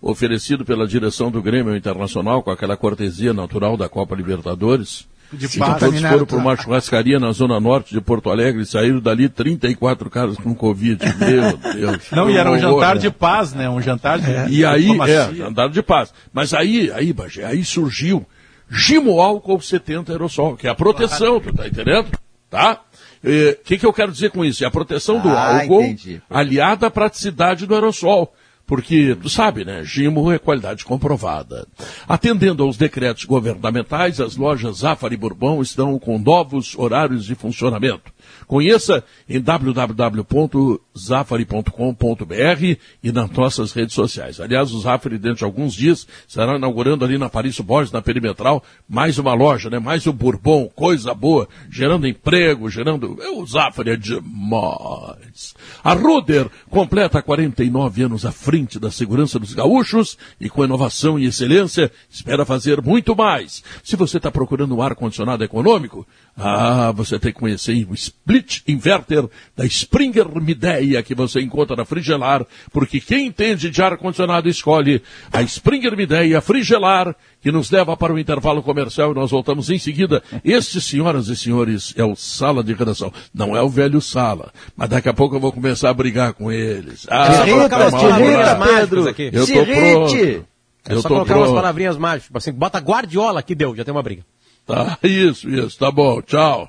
oferecido pela direção do Grêmio Internacional, com aquela cortesia natural da Copa Libertadores. De E paz. todos Contaminado, foram para uma churrascaria na zona norte de Porto Alegre e saíram dali 34 caras com Covid. Meu Deus. Não, e era um Horror, jantar né? de paz, né? Um jantar de E aí, é, jantar de paz. Mas aí, aí, Bagé, aí surgiu Gimo álcool 70 aerossol, que é a proteção, tu tá entendendo? Tá? O que, que eu quero dizer com isso? É a proteção do Ah, álcool entendi. aliada à praticidade do aerossol. Porque, tu sabe, né? Gimo é qualidade comprovada. Atendendo aos decretos governamentais, as lojas Zafari e Bourbon estão com novos horários de funcionamento. Conheça em www.zafari.com.br e nas nossas redes sociais. Aliás, o Zafari, dentro de alguns dias, estará inaugurando ali na Paris Borges, na Perimetral, mais uma loja, né? Mais um Bourbon, coisa boa, gerando emprego, gerando... É, O Zafari é demais. A Ruder completa 49 anos à frente da segurança dos gaúchos e com inovação e excelência espera fazer muito mais. Se você está procurando um ar-condicionado econômico, ah, você tem que conhecer o split inverter da Springer Mideia que você encontra na Frigelar, porque quem entende de ar-condicionado escolhe a Springer Mideia Frigelar, que nos leva para o intervalo comercial e nós voltamos em seguida. Este, senhoras e senhores, é o Sala de Redação. Não é o velho Sala, mas daqui a pouco eu vou começar a brigar com eles. Ah, é umas palavrinhas mágicas aqui. Eu tô pronto. É Eu só tô colocar umas pronto. palavrinhas mágicas. Assim, bota Guardiola que deu, já tem uma briga. Tá, isso, isso, tá bom, tchau.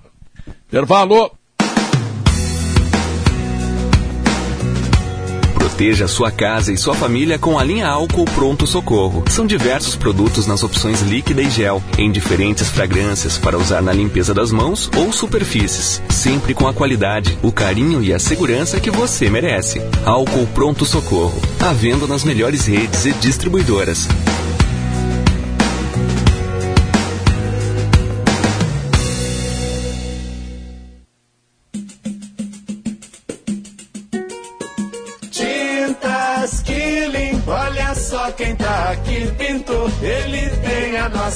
Intervalo. Proteja sua casa e sua família com a linha álcool Pronto Socorro. São diversos produtos nas opções líquida e gel, em diferentes fragrâncias para usar na limpeza das mãos ou superfícies, sempre com a qualidade, o carinho e a segurança que você merece. Álcool Pronto Socorro. À venda nas melhores redes e distribuidoras.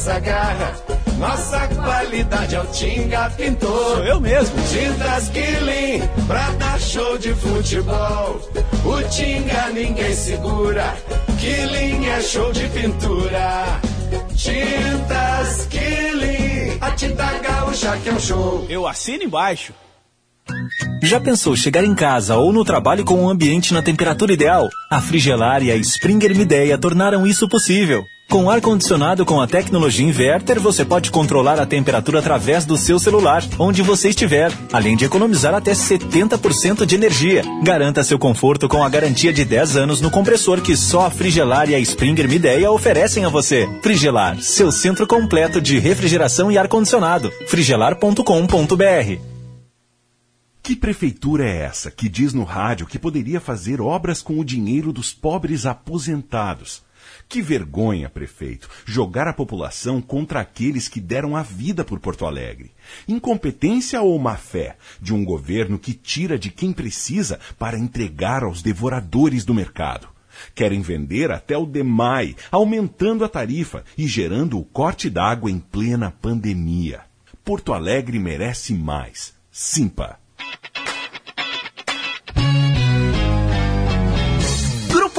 Nossa garra, nossa qualidade é o Tinga Pintor. Sou eu mesmo. Tintas Killing, pra dar show de futebol. O Tinga ninguém segura, Killing é show de pintura. Tintas Killing, a tinta gaúcha que é um show. Eu assino embaixo. Já pensou chegar em casa ou no trabalho com um ambiente na temperatura ideal? A Frigelar e a Springer Mideia tornaram isso possível. Com ar-condicionado com a tecnologia inverter, você pode controlar a temperatura através do seu celular, onde você estiver, além de economizar até 70% de energia. Garanta seu conforto com a garantia de 10 anos no compressor que só a Frigelar e a Springer Mideia oferecem a você. Frigelar, seu centro completo de refrigeração e ar-condicionado. frigelar.com.br Que prefeitura é essa que diz no rádio que poderia fazer obras com o dinheiro dos pobres aposentados? Que vergonha, prefeito, jogar a população contra aqueles que deram a vida por Porto Alegre. Incompetência ou má fé de um governo que tira de quem precisa para entregar aos devoradores do mercado. Querem vender até o DEMAI, aumentando a tarifa e gerando o corte d'água em plena pandemia. Porto Alegre merece mais. Simpa.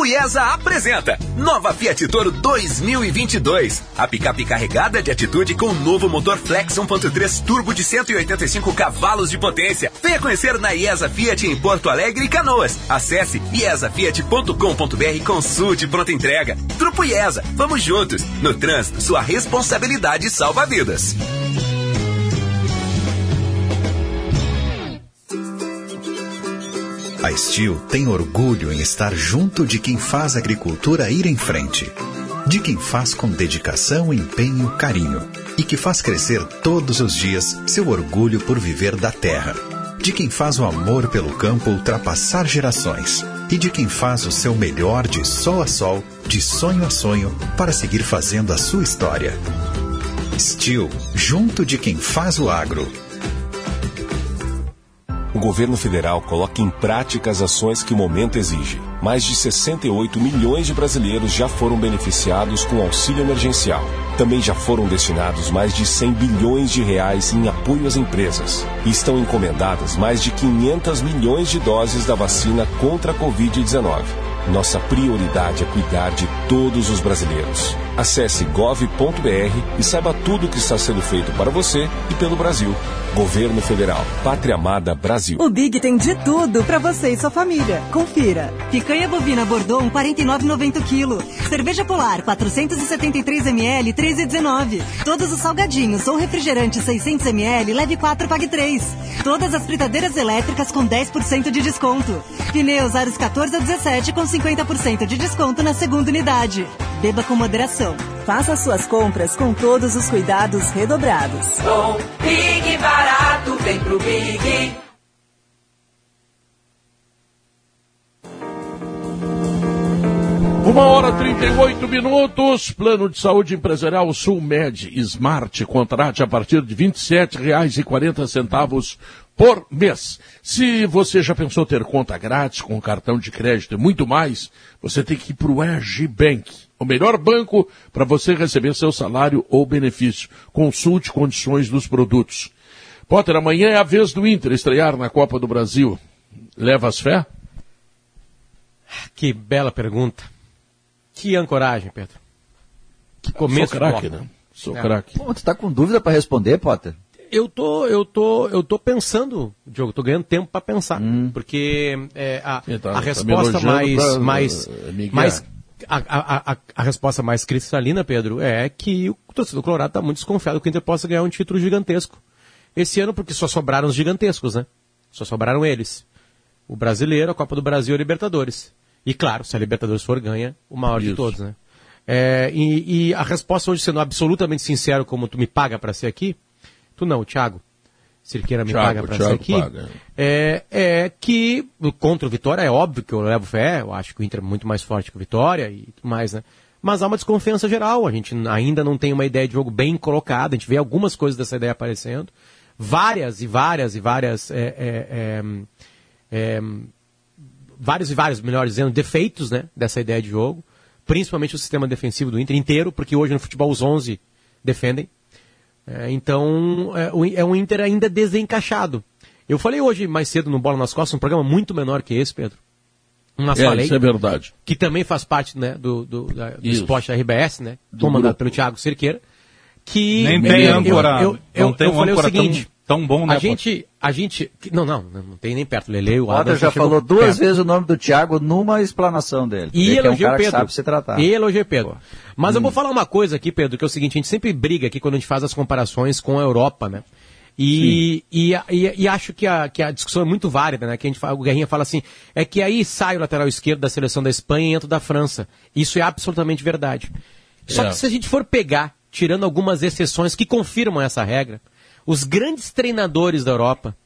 Grupo IESA apresenta Nova Fiat Toro 2022. A picape carregada de atitude com o novo motor Flex 1.3 turbo de 185 cavalos de potência. Venha conhecer na IESA Fiat em Porto Alegre e Canoas. Acesse iesafiat.com.br e consulte pronta entrega. Grupo IESA, vamos juntos. No trânsito, sua responsabilidade salva vidas. A Steel tem orgulho em estar junto de quem faz a agricultura ir em frente. De quem faz com dedicação, empenho, carinho. E que faz crescer todos os dias seu orgulho por viver da terra. De quem faz o amor pelo campo ultrapassar gerações. E de quem faz o seu melhor de sol a sol, de sonho a sonho, para seguir fazendo a sua história. Steel, junto de quem faz o agro. O governo federal coloca em prática as ações que o momento exige. Mais de 68 milhões de brasileiros já foram beneficiados com auxílio emergencial. Também já foram destinados mais de 100 bilhões de reais em apoio às empresas. E estão encomendadas mais de 500 milhões de doses da vacina contra a Covid-19. Nossa prioridade é cuidar de todos os brasileiros. Acesse gov.br e saiba tudo o que está sendo feito para você e pelo Brasil. Governo Federal. Pátria Amada Brasil. O Big tem de tudo para você e sua família. Confira. Picanha bovina Bordon 49,90 kg. Cerveja Polar 473 ml 13,19. Todos os salgadinhos ou refrigerantes 600 ml leve 4 pague 3. Todas as fritadeiras elétricas com 10% de desconto. Pneus aros 14 a 17 com 50% de desconto na segunda unidade. Beba com moderação. Faça suas compras com todos os cuidados redobrados. Bom, Big barato, vem pro Big. Uma hora e 38 minutos. Plano de saúde empresarial Sulmed Smart. Contrate a partir de R$ 27,40 por mês. Se você já pensou ter conta grátis com cartão de crédito e muito mais, você tem que ir para o Bank, o melhor banco para você receber seu salário ou benefício. Consulte condições dos produtos. Potter, amanhã é a vez do Inter estrear na Copa do Brasil. Levas fé? Que bela pergunta. Que ancoragem, Pedro. Que começo Sou craque, né? Sou É. craque. Pô, tu tá com dúvida para responder, Potter? Eu tô, eu tô, eu tô pensando, Diogo, tô ganhando tempo para pensar, porque é, a, tá- a tá resposta mais, pra, mais, eh, mais a, a, a, resposta mais cristalina, Pedro, é que o torcedor colorado está muito desconfiado que o Inter possa ganhar um título gigantesco esse ano, porque só sobraram os gigantescos, né? Só sobraram eles: o Brasileiro, a Copa do Brasil e a Libertadores. E claro, se a Libertadores for ganha, o maior de Isso. todos, né? É, e, e a resposta hoje, sendo absolutamente sincero, como tu me paga para ser aqui, tu não, Thiago. Cirqueira me Thiago, paga para ser aqui. paga. É, é que contra o Vitória é óbvio que eu levo fé, eu acho que o Inter é muito mais forte que o Vitória e tudo mais, né? Mas há uma desconfiança geral, a gente ainda não tem uma ideia de jogo bem colocada, a gente vê algumas coisas dessa ideia aparecendo, várias e várias e várias, é, é, é, é, vários e vários, melhor dizendo, defeitos, né, dessa ideia de jogo, principalmente o sistema defensivo do Inter inteiro, porque hoje no futebol os 11 defendem, é, então, é, o- é um Inter ainda desencaixado. Eu falei hoje mais cedo no Bola nas Costas, um programa muito menor que esse, Pedro. Mas É, falei, isso é verdade. que também faz parte né, do, do, da- do esporte da RBS, né? Do comandado grupo. pelo Thiago Cerqueira. Que Nem tem eu, âncora, eu, eu, não tem eu um falei o seguinte. Tão bom, né, A gente, a gente. que- Não, não, não tem nem perto. Lele, o Adam já falou duas perto. vezes o nome do Thiago numa explanação dele. E Ele que é um Pedro. sabe se tratar. E elogiei o Pedro. Mas eu Hum. vou falar uma coisa aqui, Pedro, que é o seguinte, a gente sempre briga aqui quando a gente faz as comparações com a Europa, né? E, e, e, e acho que a, que a discussão é muito válida, né? Que a gente fala, o Guerrinha fala assim, é que aí sai o lateral esquerdo da seleção da Espanha e entra o da França. Isso é absolutamente verdade. Só É. que se a gente for pegar, tirando algumas exceções que confirmam essa regra, os grandes treinadores da Europa,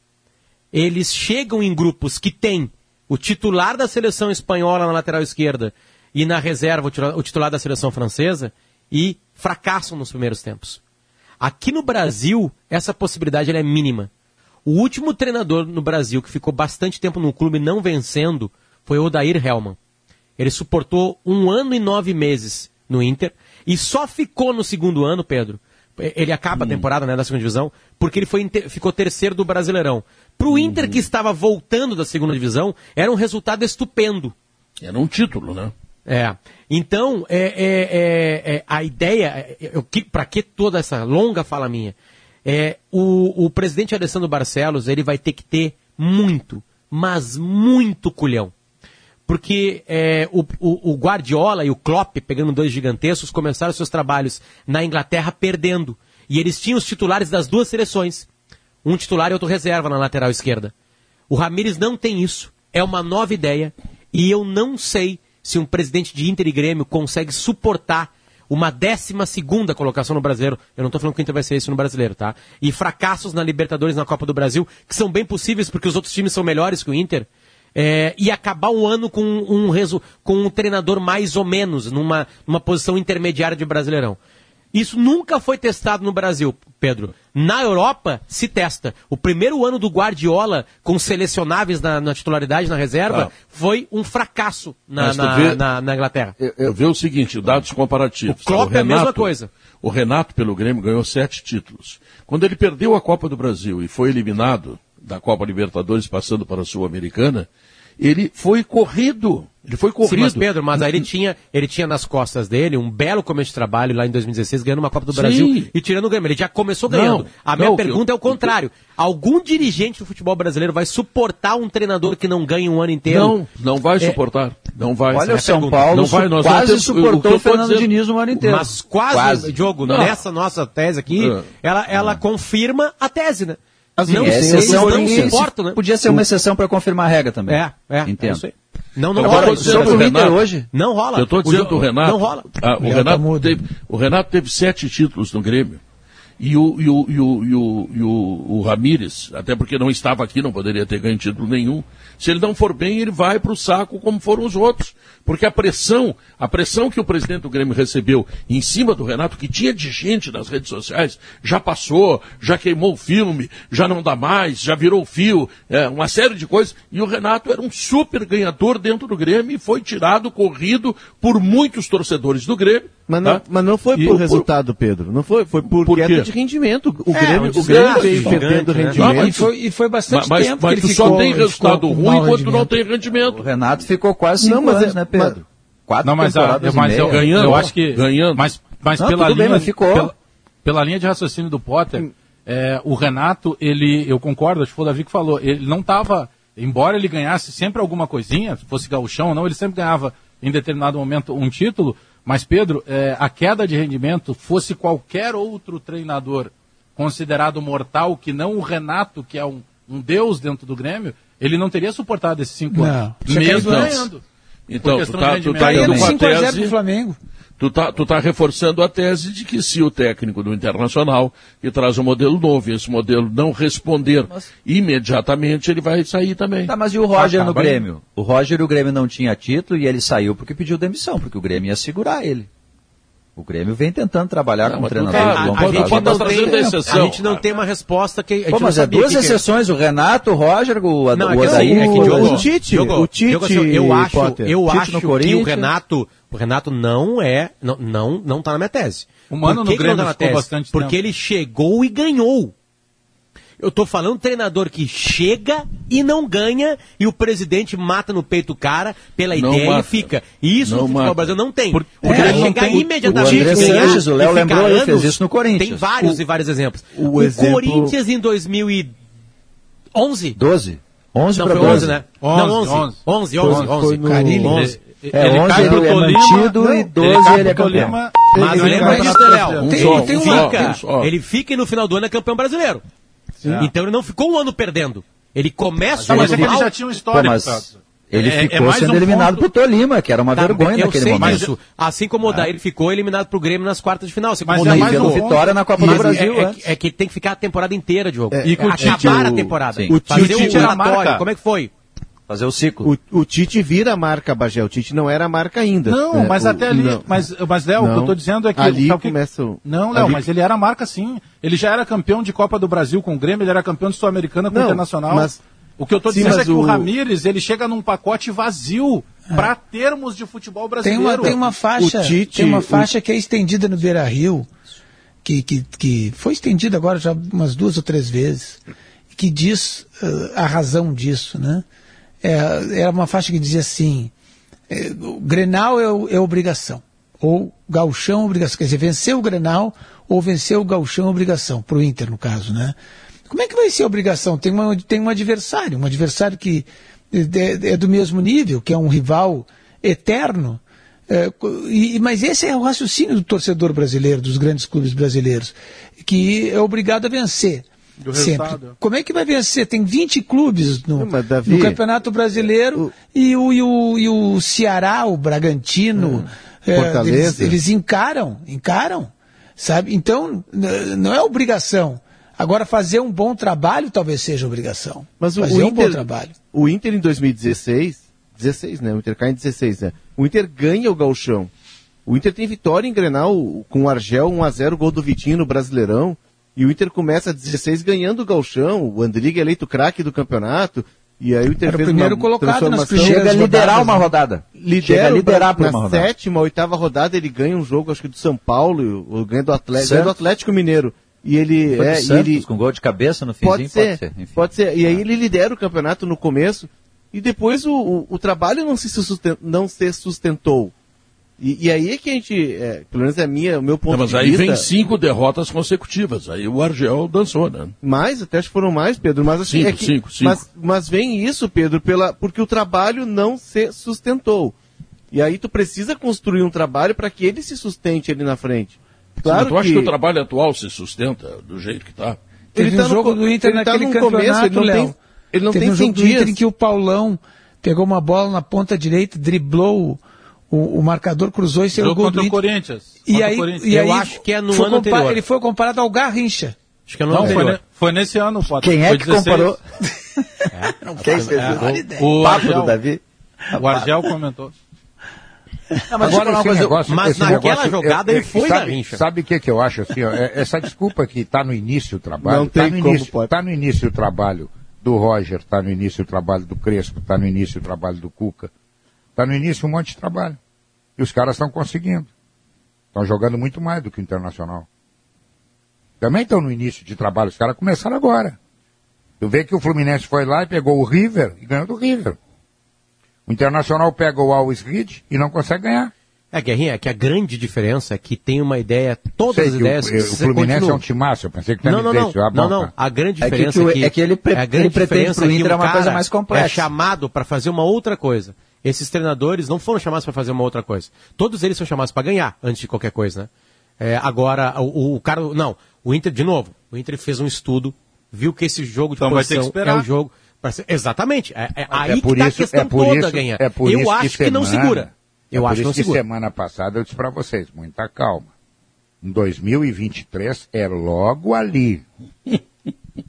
eles chegam em grupos que tem o titular da seleção espanhola na lateral esquerda e na reserva o titular- da seleção francesa e fracassam nos primeiros tempos. Aqui no Brasil, essa possibilidade é mínima. O último treinador no Brasil que ficou bastante tempo no clube não vencendo foi o Odair Hellman. Ele suportou um ano e nove meses no Inter e só ficou no segundo ano, Pedro. Ele acaba a temporada né, da segunda divisão, porque ele foi, ficou terceiro do Brasileirão. Para o Inter que estava voltando da segunda divisão, era um resultado estupendo. Era um título, né? É. Então, é, é, é, é, a ideia, para que toda essa longa fala minha? É, o, o presidente Alessandro Barcelos, ele vai ter que ter muito, mas muito culhão. Porque é, o, o, o Guardiola e o Klopp, pegando dois gigantescos, começaram seus trabalhos na Inglaterra perdendo. E eles tinham os titulares das duas seleções. Um titular e outro reserva na lateral esquerda. O Ramires não tem isso. É uma nova ideia. E eu não sei se um presidente de Inter e Grêmio consegue suportar uma décima segunda colocação no brasileiro. Eu não estou falando que o Inter vai ser isso no brasileiro, tá? E fracassos na Libertadores na Copa do Brasil, que são bem possíveis porque os outros times são melhores que o Inter. É, e acabar o ano com um, resu- com um treinador mais ou menos, numa, numa posição intermediária de brasileirão. Isso nunca foi testado no Brasil, Pedro. Na Europa, se testa. O primeiro ano do Guardiola, com selecionáveis na, na titularidade, na reserva, Ah. foi um fracasso na, na, vê- na- na Inglaterra. Eu vejo o seguinte, dados comparativos. O Klopp é a mesma coisa. O Renato, pelo Grêmio, ganhou sete títulos. Quando ele perdeu a Copa do Brasil e foi eliminado da Copa Libertadores, passando para a Sul-Americana, ele foi corrido. Ele foi corrido. Sim, mas Pedro, mas aí ele tinha, ele tinha nas costas dele um belo começo de trabalho lá em 2016, ganhando uma Copa do Sim. Brasil e tirando o Grêmio. Ele já começou ganhando. Não, a minha não, pergunta eu- é o contrário. Algum dirigente do futebol brasileiro vai suportar um treinador que não ganha um ano inteiro? Não, não vai É, suportar. Não vai. Olha, o é São pergunta. Paulo não vai, nós quase suportou que eu o tô Fernando dizendo- Diniz um ano inteiro. Mas quase, Quase. Diogo, Não. nessa nossa tese aqui, É. ela, ela confirma a tese, né? Assim, não, é exceção não suportam, né? Podia ser uma exceção para confirmar a regra também. É, é, é Entendo. isso aí. Não, não Agora, rola. eu tô dizendo Sobre o do Inter Renato. hoje, Não rola. Eu estou dizendo O- Renato. Não rola. Ah, o, tá Renato mudo. teve, o Renato teve sete títulos no Grêmio. E o, e o, e o, e o, e o, o Ramires, até porque não estava aqui, não poderia ter ganho título nenhum. Se ele não for bem, ele vai para o saco como foram os outros. Porque a pressão, a pressão que o presidente do Grêmio recebeu em cima do Renato, que tinha de gente nas redes sociais, já passou, já queimou o filme, já não dá mais, já virou fio, é, uma série de coisas. E o Renato era um super ganhador dentro do Grêmio e foi tirado, corrido por muitos torcedores do Grêmio. Mas não, tá? mas não foi E por o- resultado, Pedro. Não foi, foi porque Por é quê? do de rendimento. O É, Grêmio, um o Grêmio veio perdendo né? rendimento. Não, e foi- e foi bastante mas, tempo Mas que ele tu só tem resultado ruim enquanto não tem rendimento. O Renato ficou quase cinco Não, mas anos, é- né, Pedro? Quatro Não, mas, a, temporadas eu, mas e eu, meia. eu acho que. ganhando. Mas, mas Não, pela, tudo bem, linha, mas ficou. Pela, pela linha de raciocínio do Potter, é, o Renato, ele, eu concordo, acho que foi o Davi que falou, ele não estava, embora ele ganhasse sempre alguma coisinha, fosse gauchão ou não, ele sempre ganhava em determinado momento um título, mas Pedro, é, a queda de rendimento, fosse qualquer outro treinador considerado mortal, que não o Renato, que é um, um deus dentro do Grêmio, ele não teria suportado esses cinco Não. anos. Mesmo ganhando. Então, tu tá, tu tá indo com a 5 a 0 tese... pro Flamengo. Tu tá, tu tá reforçando a tese de que se o técnico do Internacional que traz um modelo novo e esse modelo não responder imediatamente, ele vai sair também. Tá, mas e o Roger no Acaba aí. Grêmio? O Roger, o Grêmio não tinha título e ele saiu porque pediu demissão, porque o Grêmio ia segurar ele. O Grêmio vem tentando trabalhar com um mas tu treinador tá- de A, a gente não tá tem, a gente não tem uma resposta que a gente Pô, não mas é duas que que- exceções, o Renato, o Roger, o, Ad- Não, o é que é que Diogo, o Tite, Diogo, o Tite, Diogo, assim, eu acho, Potter. eu Tite acho no que o. Renato, o Renato não é, não, não, não tá na minha tese. O Mano no que que Grêmio não tá na ficou tese? bastante Porque tempo. ele chegou e ganhou. Eu tô falando um treinador que chega e não ganha e o presidente mata no peito o cara pela Não ideia e mata. ele fica. E isso Não no futebol mata. brasileiro não tem. Por- o porque cara ele não chegar tem- imediatamente o André e ganhar Sanches, o Léo e lembrou, ele fez anos, isso no Corinthians. Tem vários O- e vários exemplos. o O, exemplo- Corinthians em 2011 12. 11 não, para foi 12. 11, né? 11, não, 11. 11, 11, 11. Foi- foi no- Carilli. 11. É, Ele 11 cai pro ele é Tolima, mantido não, e ele 12 cai ele é pro campeão. Tolima, Mas ele lembra cai disso, Léo? Tem- Ele tem um fica, ele fica e no final do ano é campeão brasileiro. Então ele não ficou um ano perdendo. Ele começa Tá, o mas é ano que ele mal. já tinha um Pô, histórico. mas ele É- é ficou mais sendo um eliminado ponto- pro Tolima, que era uma Tá, vergonha eu naquele sei momento. disso. Assim como o Odair ficou eliminado pro Grêmio nas quartas de final. Assim Mas como o é Odair mais Pelo um. Vitória na Copa Mas do Brasil é, é, que- é que tem que ficar a temporada inteira, Diogo. É, E com o Acabar Tite, a o- temporada. sim. o Fazer Tite o tira a relatório. marca. Como é que foi? Fazer o ciclo. O, o Tite vira a marca, Bagé. O Tite não era a marca ainda. Não, É, mas o- até ali. não. Mas, mas Léo, o que eu Não. tô dizendo é que. Ali sabe começa o- Não, Léo, ali- mas ele era a marca sim. Ele já era campeão de Copa do Brasil com o Grêmio, ele era campeão de Sul-Americana com o Não, Internacional. mas- O que eu Sim, dizendo é que o o- Ramires, ele chega num pacote vazio para termos de futebol Tem brasileiro. uma, tem uma faixa, Tite- tem uma o- faixa que é estendida no Beira Rio, que, que, que foi estendida agora já umas duas ou três vezes, que diz eh, a razão disso, né? É, era uma faixa que dizia assim, o Grenal é, é obrigação, ou Gauchão é obrigação, quer dizer, vencer o Grenal ou vencer o Gauchão é obrigação, para o Inter no caso, né? Como é que vai ser obrigação? Tem, uma, tem um adversário, um adversário que é, é do mesmo nível, que é um rival eterno, é, e- mas esse é o raciocínio do torcedor brasileiro, dos grandes clubes brasileiros, que é obrigado a vencer. Do Sempre. resultado. Como é que vai vencer? Tem 20 clubes no, Não, Davi, no Campeonato Brasileiro e, o, e, o, e o Ceará, o Bragantino, é, Fortaleza. eles, eles encaram, encaram, sabe? Então, não é obrigação. Agora, fazer um bom trabalho talvez seja obrigação. Mas o, fazer o um Inter, bom trabalho. o Inter em 2016, 16, né? O Inter cai em 16, né? O Inter ganha o Gauchão. O Inter tem vitória em Grenal com o Argel 1x0, gol do Vitinho no Brasileirão. E o Inter começa a 16 ganhando o Gauchão. O Andriga é eleito craque do campeonato. E aí o Inter Era o primeiro uma colocado nas Chega a liderar rodadas, uma rodada. Chega Lidera a liderar uma na rodada. sétima, oitava rodada, ele ganha um jogo, acho que do São Paulo, ou ganha do Atlético, ganha do Atlético Mineiro. E ele Foi é, e Santos, ele com gol de cabeça no finzinho, pode ser, enfim. pode ser. E aí ele lidera o campeonato no começo e depois o, o, o trabalho não se, susten- não se sustentou. E, e aí é que a gente, é, pelo menos é a minha, o meu ponto Não, mas de aí vista. vem cinco derrotas consecutivas. Aí o Argel dançou, né? Mais, até acho que foram mais, Pedro, mas assim, Cinco, é que, cinco, cinco. Mas, mas vem isso, Pedro, pela, porque o trabalho não se sustentou. E aí tu precisa construir um trabalho para que ele se sustente ali na frente. Claro mas tu acha que que o trabalho atual se sustenta do jeito que está? Teve Ele tá um no jogo co- do Inter ele tá naquele campeonato, começo, ele não Léo. tem- ele não Teve tem um jogo 100 do Inter em que o Paulão pegou uma bola na ponta direita, driblou o, o, o marcador, cruzou e saiu o gol contra do o. Corinthians. E o aí, Corinthians. e Eu aí acho que é no ano anterior. Ele foi comparado ao Garrincha. Acho que é no Não, ano foi, anterior. ne- foi nesse ano, Potter. Quem é Foi que 16. comparou? Não Quem menor ideia. O Papo Argel, do Davi. o Argel comentou. Não, mas Agora, eu coisa, negócio- mas esse naquela negócio, jogada ele foi sabe, Garrincha. Sabe o que, que eu acho assim? ó, é- essa desculpa que está no início do trabalho. Não tá tem no como, início, pode. Tá no início do trabalho do Roger, está no início do trabalho do Crespo, está no início do trabalho do Cuca. Está no início um monte de trabalho. E os caras estão conseguindo. Estão jogando muito mais do que o Internacional. Também estão no início de trabalho, os caras começaram agora. Tu vê que o Fluminense foi lá e pegou o River e ganhou do River. O Internacional pega o Always Reed e não consegue ganhar. É, Guerrinha, é que a grande diferença é que tem uma ideia, todas Sei as que ideias... o, que o você Fluminense continua. é um timaço, eu pensei que ia Não, não, não. Ah, bom, não, não. tá. A grande É que diferença o- é que, é que ele pre- a grande ele pretende diferença pro é que Inter um uma coisa mais complexa. É chamado para fazer uma outra coisa. Esses treinadores não foram chamados para fazer uma outra coisa. Todos eles são chamados para ganhar antes de qualquer coisa, né? É, agora o, o cara, não, o Inter de novo. O Inter fez um estudo, viu que esse jogo de Então que posição é esperar. o jogo. ser- exatamente. É, é aí É por que tá isso- a questão é por toda isso- ganhar. é por Eu isso acho que, não semana- segura. Eu é acho por que não isso que segura. semana passada eu disse pra vocês, muita calma. Em 2023 é logo ali.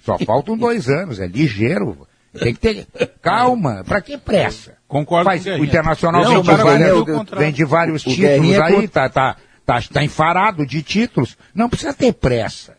Só faltam dois anos, é ligeiro. Tem que ter calma. Pra que pressa? Concordo Faz, com o o. Internacional Não, vem, o de cara vários, ganhou o contrato. vem de vários O títulos aí, tá, tá, tá, tá enfarado de títulos. Não precisa ter pressa.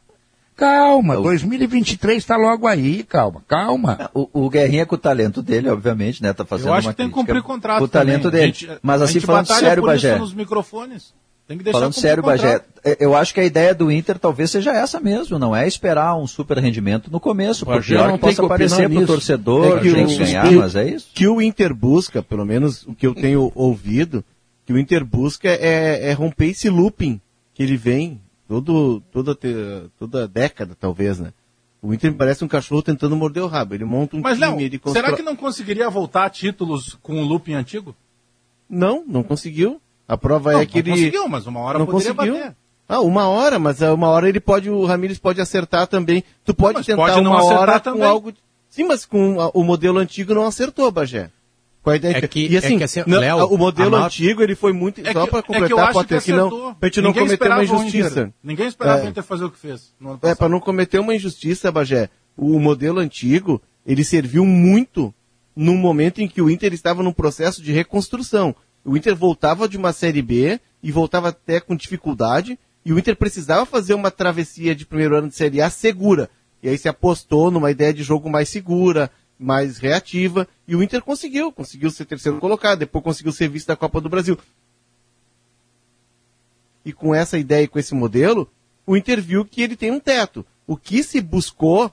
Calma, 2023 está logo aí, calma, calma. O, o Guerrinha com o talento dele, obviamente, né? Tá fazendo Eu acho uma que tem que cumprir contrato Com o talento também. dele. Gente- Mas a assim, gente falando batalha sério, por isso Bagé. nos microfones. Tem que deixar Falando sério. Bagé, é, eu acho que a ideia do Inter talvez seja essa mesmo, não é esperar um super rendimento no começo, por Bagé pior não que tem possa que opinar parecer pro nisso. torcedor, É que tem o- que ganhar, mas é isso. que o Inter busca, pelo menos o que eu tenho ouvido, que o Inter busca é, é romper esse looping que ele vem todo, toda, toda década, talvez, né? O Inter me parece um cachorro tentando morder o rabo. Ele monta um Mas, time, Léo, ele será que não conseguiria voltar a títulos com o looping antigo? Não, não conseguiu. A prova Não, é que não ele... conseguiu, mas uma hora não poderia conseguiu. bater. Ah, uma hora, mas ah, uma hora ele pode, o Ramires pode acertar também. Tu pode mas tentar pode não uma hora também. com algo... Sim, mas com a- o modelo antigo não acertou, Bagé. Com a ideia É de- que- e assim, é que assim, não, Léo, o modelo antigo ele foi muito É só que- para é que eu completar acho Potter, que que não, acertou. pra gente não Ninguém cometer uma esperava o Inter. injustiça. Ninguém esperava É. o Inter fazer o que fez. no ano É, para não cometer uma injustiça, Bagé. O modelo antigo, ele serviu muito num momento em que o Inter estava num processo de reconstrução. O Inter voltava de uma Série B e voltava até com dificuldade, e o Inter precisava fazer uma travessia de primeiro ano de Série A segura. E aí se apostou numa ideia de jogo mais segura, mais reativa, e o Inter conseguiu, conseguiu ser terceiro colocado, depois conseguiu ser vice da Copa do Brasil. E com essa ideia e com esse modelo, o Inter viu que ele tem um teto. O que se buscou,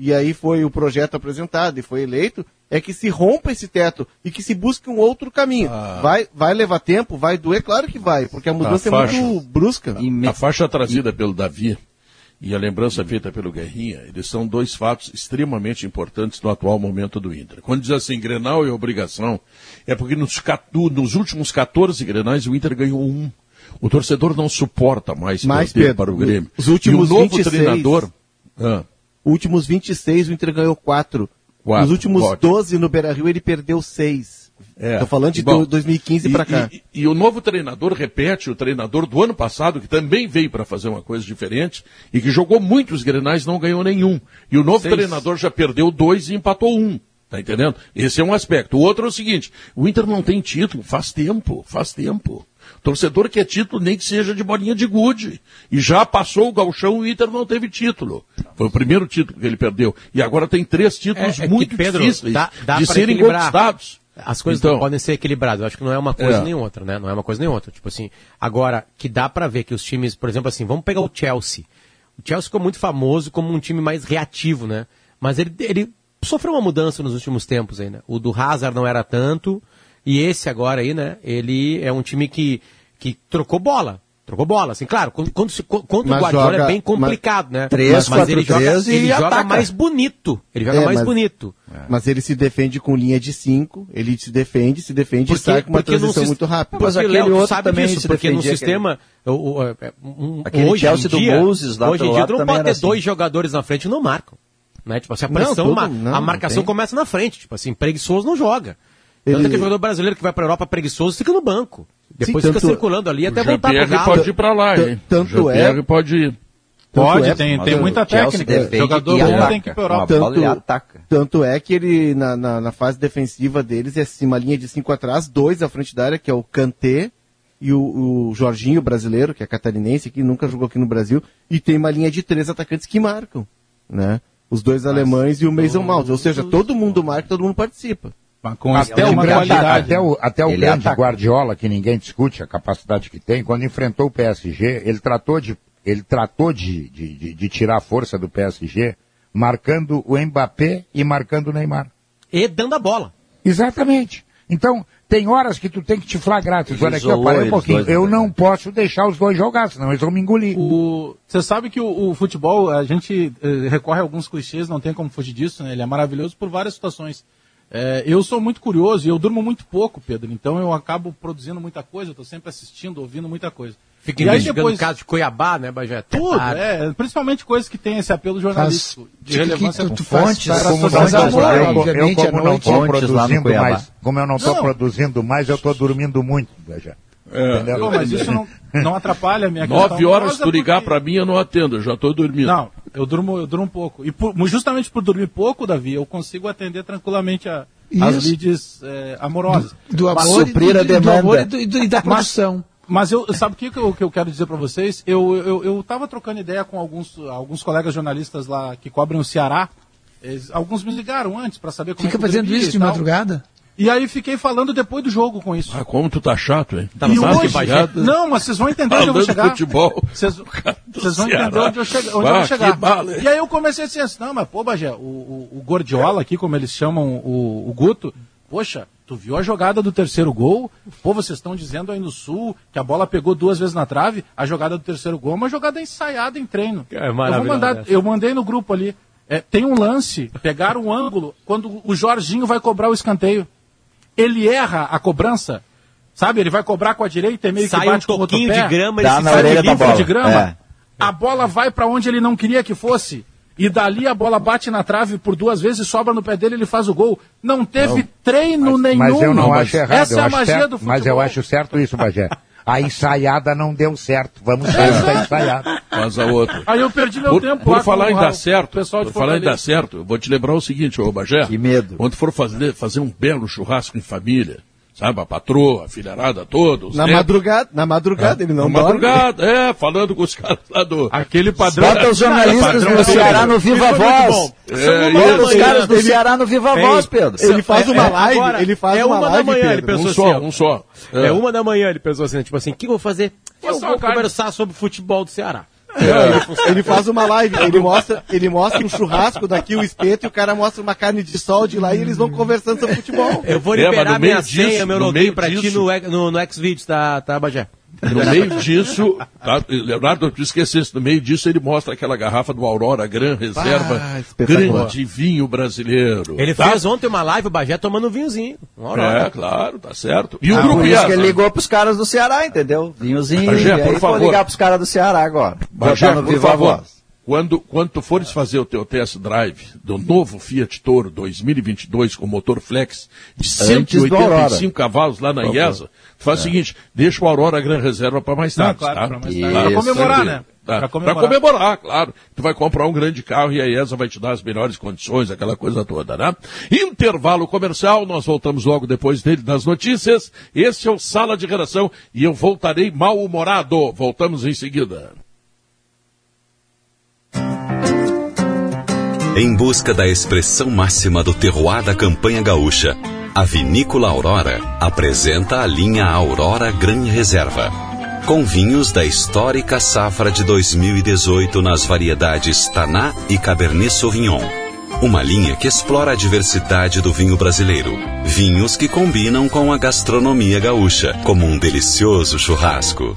e aí foi o projeto apresentado e foi eleito, é que se rompa esse teto e que se busque um outro caminho. Vai, vai levar tempo? Vai doer? Claro que vai, porque a mudança é faixa. muito brusca. A faixa trazida pelo Davi e a lembrança feita pelo Guerrinha, eles são dois fatos extremamente importantes no atual momento do Inter. Quando diz assim, Grenal é obrigação, é porque nos, nos últimos 14 Grenais o Inter ganhou um. O torcedor não suporta mais Mas, perder Pedro, para o Grêmio. os últimos e o novo 26 treinador... Ah, Últimos 26, o Inter ganhou 4. Quatro, Nos últimos ótimo. 12 no Beira-Rio, ele perdeu 6. É. Tô falando de Bom, do- 2015 e- para cá. E, e o novo treinador repete o treinador do ano passado, que também veio para fazer uma coisa diferente e que jogou muitos grenais não ganhou nenhum. E o novo Seis. treinador já perdeu dois e empatou um. Tá entendendo? Esse é um aspecto. O outro é o seguinte: o Inter não tem título, faz tempo, faz tempo. Torcedor quer título, nem que seja de bolinha de gude. E já passou o galchão e o Inter não teve título. Foi o primeiro título que ele perdeu. E agora tem três títulos É- é que, muito Pedro, difíceis dá- dá de serem equilibrar. conquistados. As coisas Então- não podem ser equilibradas. Eu acho que não é uma coisa É. nem outra, né? Não é uma coisa nem outra. Tipo assim, agora, que dá pra ver que os times, por exemplo, assim, vamos pegar o Chelsea. O Chelsea ficou muito famoso como um time mais reativo, né? Mas ele, ele sofreu uma mudança nos últimos tempos aí, né? O do Hazard não era tanto, e esse agora aí, né? Ele é um time que, que trocou bola. Trocou bola, assim, claro, quando, quando, se- quando o Mas Guardiola joga- é bem complicado, mas- né? Três, mas quatro, ele joga, três e ele joga mais bonito. Ele joga É, mais mas- bonito. Mas ele se defende com linha de 5, ele se defende, se defende Porque- e sai com uma transição muito rápida. Porque, Léo, tu sabe disso, porque no sistema, o- o- é, um- Aquele hoje Chelsea em do dia, Moses lá hoje em dia tu não também pode ter assim. dois jogadores na frente e não marcam. Né? Tipo assim, a Não, pressão, tudo- ma- não, a não marcação começa na frente. Tipo assim, preguiçoso não joga. Tanto Ele- é que o jogador brasileiro que vai pra Europa preguiçoso fica no banco. Depois Sim, fica tanto- circulando ali até O voltar pro Jean-Pierre Galo. pode ir pra lá, hein? tanto o é- pode ir. Pode, é- tem, tem o muita técnica. defende Jogador bom ataca. tem que ir pra Uma Europa. ataca. Tanto é que ele, na, na, na fase defensiva deles, é assim, uma linha de cinco atrás, dois à frente da área, que é o Kanté e o, o Jorginho brasileiro, que é catarinense, que nunca jogou aqui no Brasil, e tem uma linha de três atacantes que marcam, né? Os dois alemães e o Mason Mount. Ou seja, todo mundo marca, todo mundo participa. Mas com Até o, grande, qualidade. até o, até o Ele grande ataca. Guardiola, que ninguém discute a capacidade que tem, quando enfrentou o PSG, ele tratou de ele tratou de, de, de, de tirar a força do PSG, marcando o Mbappé e marcando o Neymar. E dando a bola. Exatamente. Então, tem horas que tu tem que te flagrar. Tu olha aqui, isolou parei um pouquinho. dois, Eu né? não posso deixar os dois jogar, senão eles vão me engolir. O- Você sabe que o, o futebol, a gente eh, recorre a alguns clichês, não tem como fugir disso, né? Ele é maravilhoso por várias situações. Eh, eu sou muito curioso e eu durmo muito pouco, Pedro, então eu acabo produzindo muita coisa, eu tô sempre assistindo, ouvindo muita coisa. Fica E investigando depois- caso de Cuiabá, né, Bagé? Tudo, Tarde. é, principalmente coisas que têm esse apelo jornalístico, de relevância tu- tu faz- fontes, faz- para Como não eu, eu, obviamente, como não estou Fontes lá no produzindo mais, como eu não estou produzindo mais, eu estou dormindo muito, Entendeu? Pô, mas isso não, não atrapalha a minha Nove questão. horas, Mas se tu é ligar porque- pra mim, eu não atendo, eu já tô dormindo. Não, eu durmo, eu durmo pouco. E por- justamente por dormir pouco, Davi, eu consigo atender tranquilamente a, as leads eh, amorosas. Do amor, Mas- e do, do, do amor e, do, e do- e da produção. Mas eu, sabe o que, que, eu, que eu quero dizer para vocês? Eu, eu, eu tava trocando ideia com alguns, alguns colegas jornalistas lá que cobrem o Ceará. Eles- alguns me ligaram antes para saber como Fica é que fazendo isso de madrugada? E aí fiquei falando depois do jogo com isso. Ah, como tu tá chato, hein? e Sabe hoje, não, mas vocês vão entender onde eu vou chegar. futebol. Vocês, vão Ceará. entender onde eu, chega, onde eu Ah, vou chegar. bala, e aí eu comecei a dizer assim, não, mas pô, Bagé, o, o, o Gordiola aqui, como eles chamam o, o Guto, poxa, tu viu a jogada do terceiro gol? Pô, vocês estão dizendo aí no Sul que a bola pegou duas vezes na trave, a jogada do terceiro gol é uma jogada ensaiada em treino. É eu, vou maravilhoso mandar, eu mandei no grupo ali. É, tem um lance, pegaram um ângulo, quando o Jorginho vai cobrar o escanteio. Ele erra a cobrança, sabe? Ele vai cobrar com a direita e meio Sai que bate um com o outro pé. de grama, ele se na sai orelha da bola. de grama. É. A bola vai para onde ele não queria que fosse. E dali a bola bate na trave por duas vezes, sobra no pé dele, ele faz o gol. Não teve treino nenhum. Mas eu não acho errado. Essa eu é a magia certo, do futebol. Mas eu acho certo isso, Bagé. A ensaiada não deu certo. Vamos sair da ensaiada. Faz a outra. Aí eu perdi meu Por, tempo por falar em dar certo, pessoal de por falar em dar certo, eu vou te lembrar o seguinte, ô Bagé. Que medo. Quando for fazer, fazer um belo churrasco em família, sabe, a patroa, a filharada toda, Na netos, madrugada, na madrugada, ele não na dorme. madrugada, é, falando com os caras lá do... Aquele padrão. Bota os jornalistas do Ceará no Viva é Voz. É, Bota os caras do Ele- Ceará no Viva Voz, Pedro. Ele faz uma live, agora, ele faz é uma, uma da live, manhã, ele pensou Um assim, só, um só. É. uma da manhã, ele pensou assim, tipo assim, o que eu vou fazer? Eu vou conversar sobre o futebol do Ceará. Não, ele, faz uma live, ele mostra, ele mostra um churrasco daqui, o espeto, e o cara mostra uma carne de sol de lá e eles vão conversando sobre futebol. Eu vou É, liberar no minha meio senha, disso- meu login meio pra ti disso- no, no, no Xvideos, tá, tá, Bagé? No meio disso, tá, Leonardo, tu esquecesse, no meio disso ele mostra aquela garrafa do Aurora Gran Reserva, Ah, grande vinho brasileiro. Ele tá? fez ontem uma live, o Bagé, tomando um vinhozinho. Uma hora. É, claro, tá certo. E o Ah, grupo por isso IASA? que ele ligou pros caras do Ceará, entendeu? Vinhozinho. Bagé, e aí por vou favor. ligar pros caras do Ceará agora. Bagé, por favor, Voz. Quando, quando tu fores fazer o teu test drive do novo Fiat Toro 2022 com motor flex de Antes do Aurora. 185 cavalos lá na IESA, tu faz o seguinte, deixa o Aurora Gran Reserva para mais Não, tarde, claro, tá? pra mais tarde. Pra comemorar, né? Tá. Pra Pra comemorar. comemorar. claro. Tu vai comprar um grande carro e a IESA vai te dar as melhores condições, aquela coisa toda, né? Intervalo comercial, nós voltamos logo depois dele das notícias. Esse é o Sala de Redação e eu voltarei mal-humorado. Voltamos em seguida. Em busca da expressão máxima do terroir da campanha gaúcha, a Vinícola Aurora apresenta a linha Aurora Gran Reserva. Com vinhos da histórica safra de 2018 nas variedades Taná e Cabernet Sauvignon. Uma linha que explora a diversidade do vinho brasileiro. Vinhos que combinam com a gastronomia gaúcha, como um delicioso churrasco.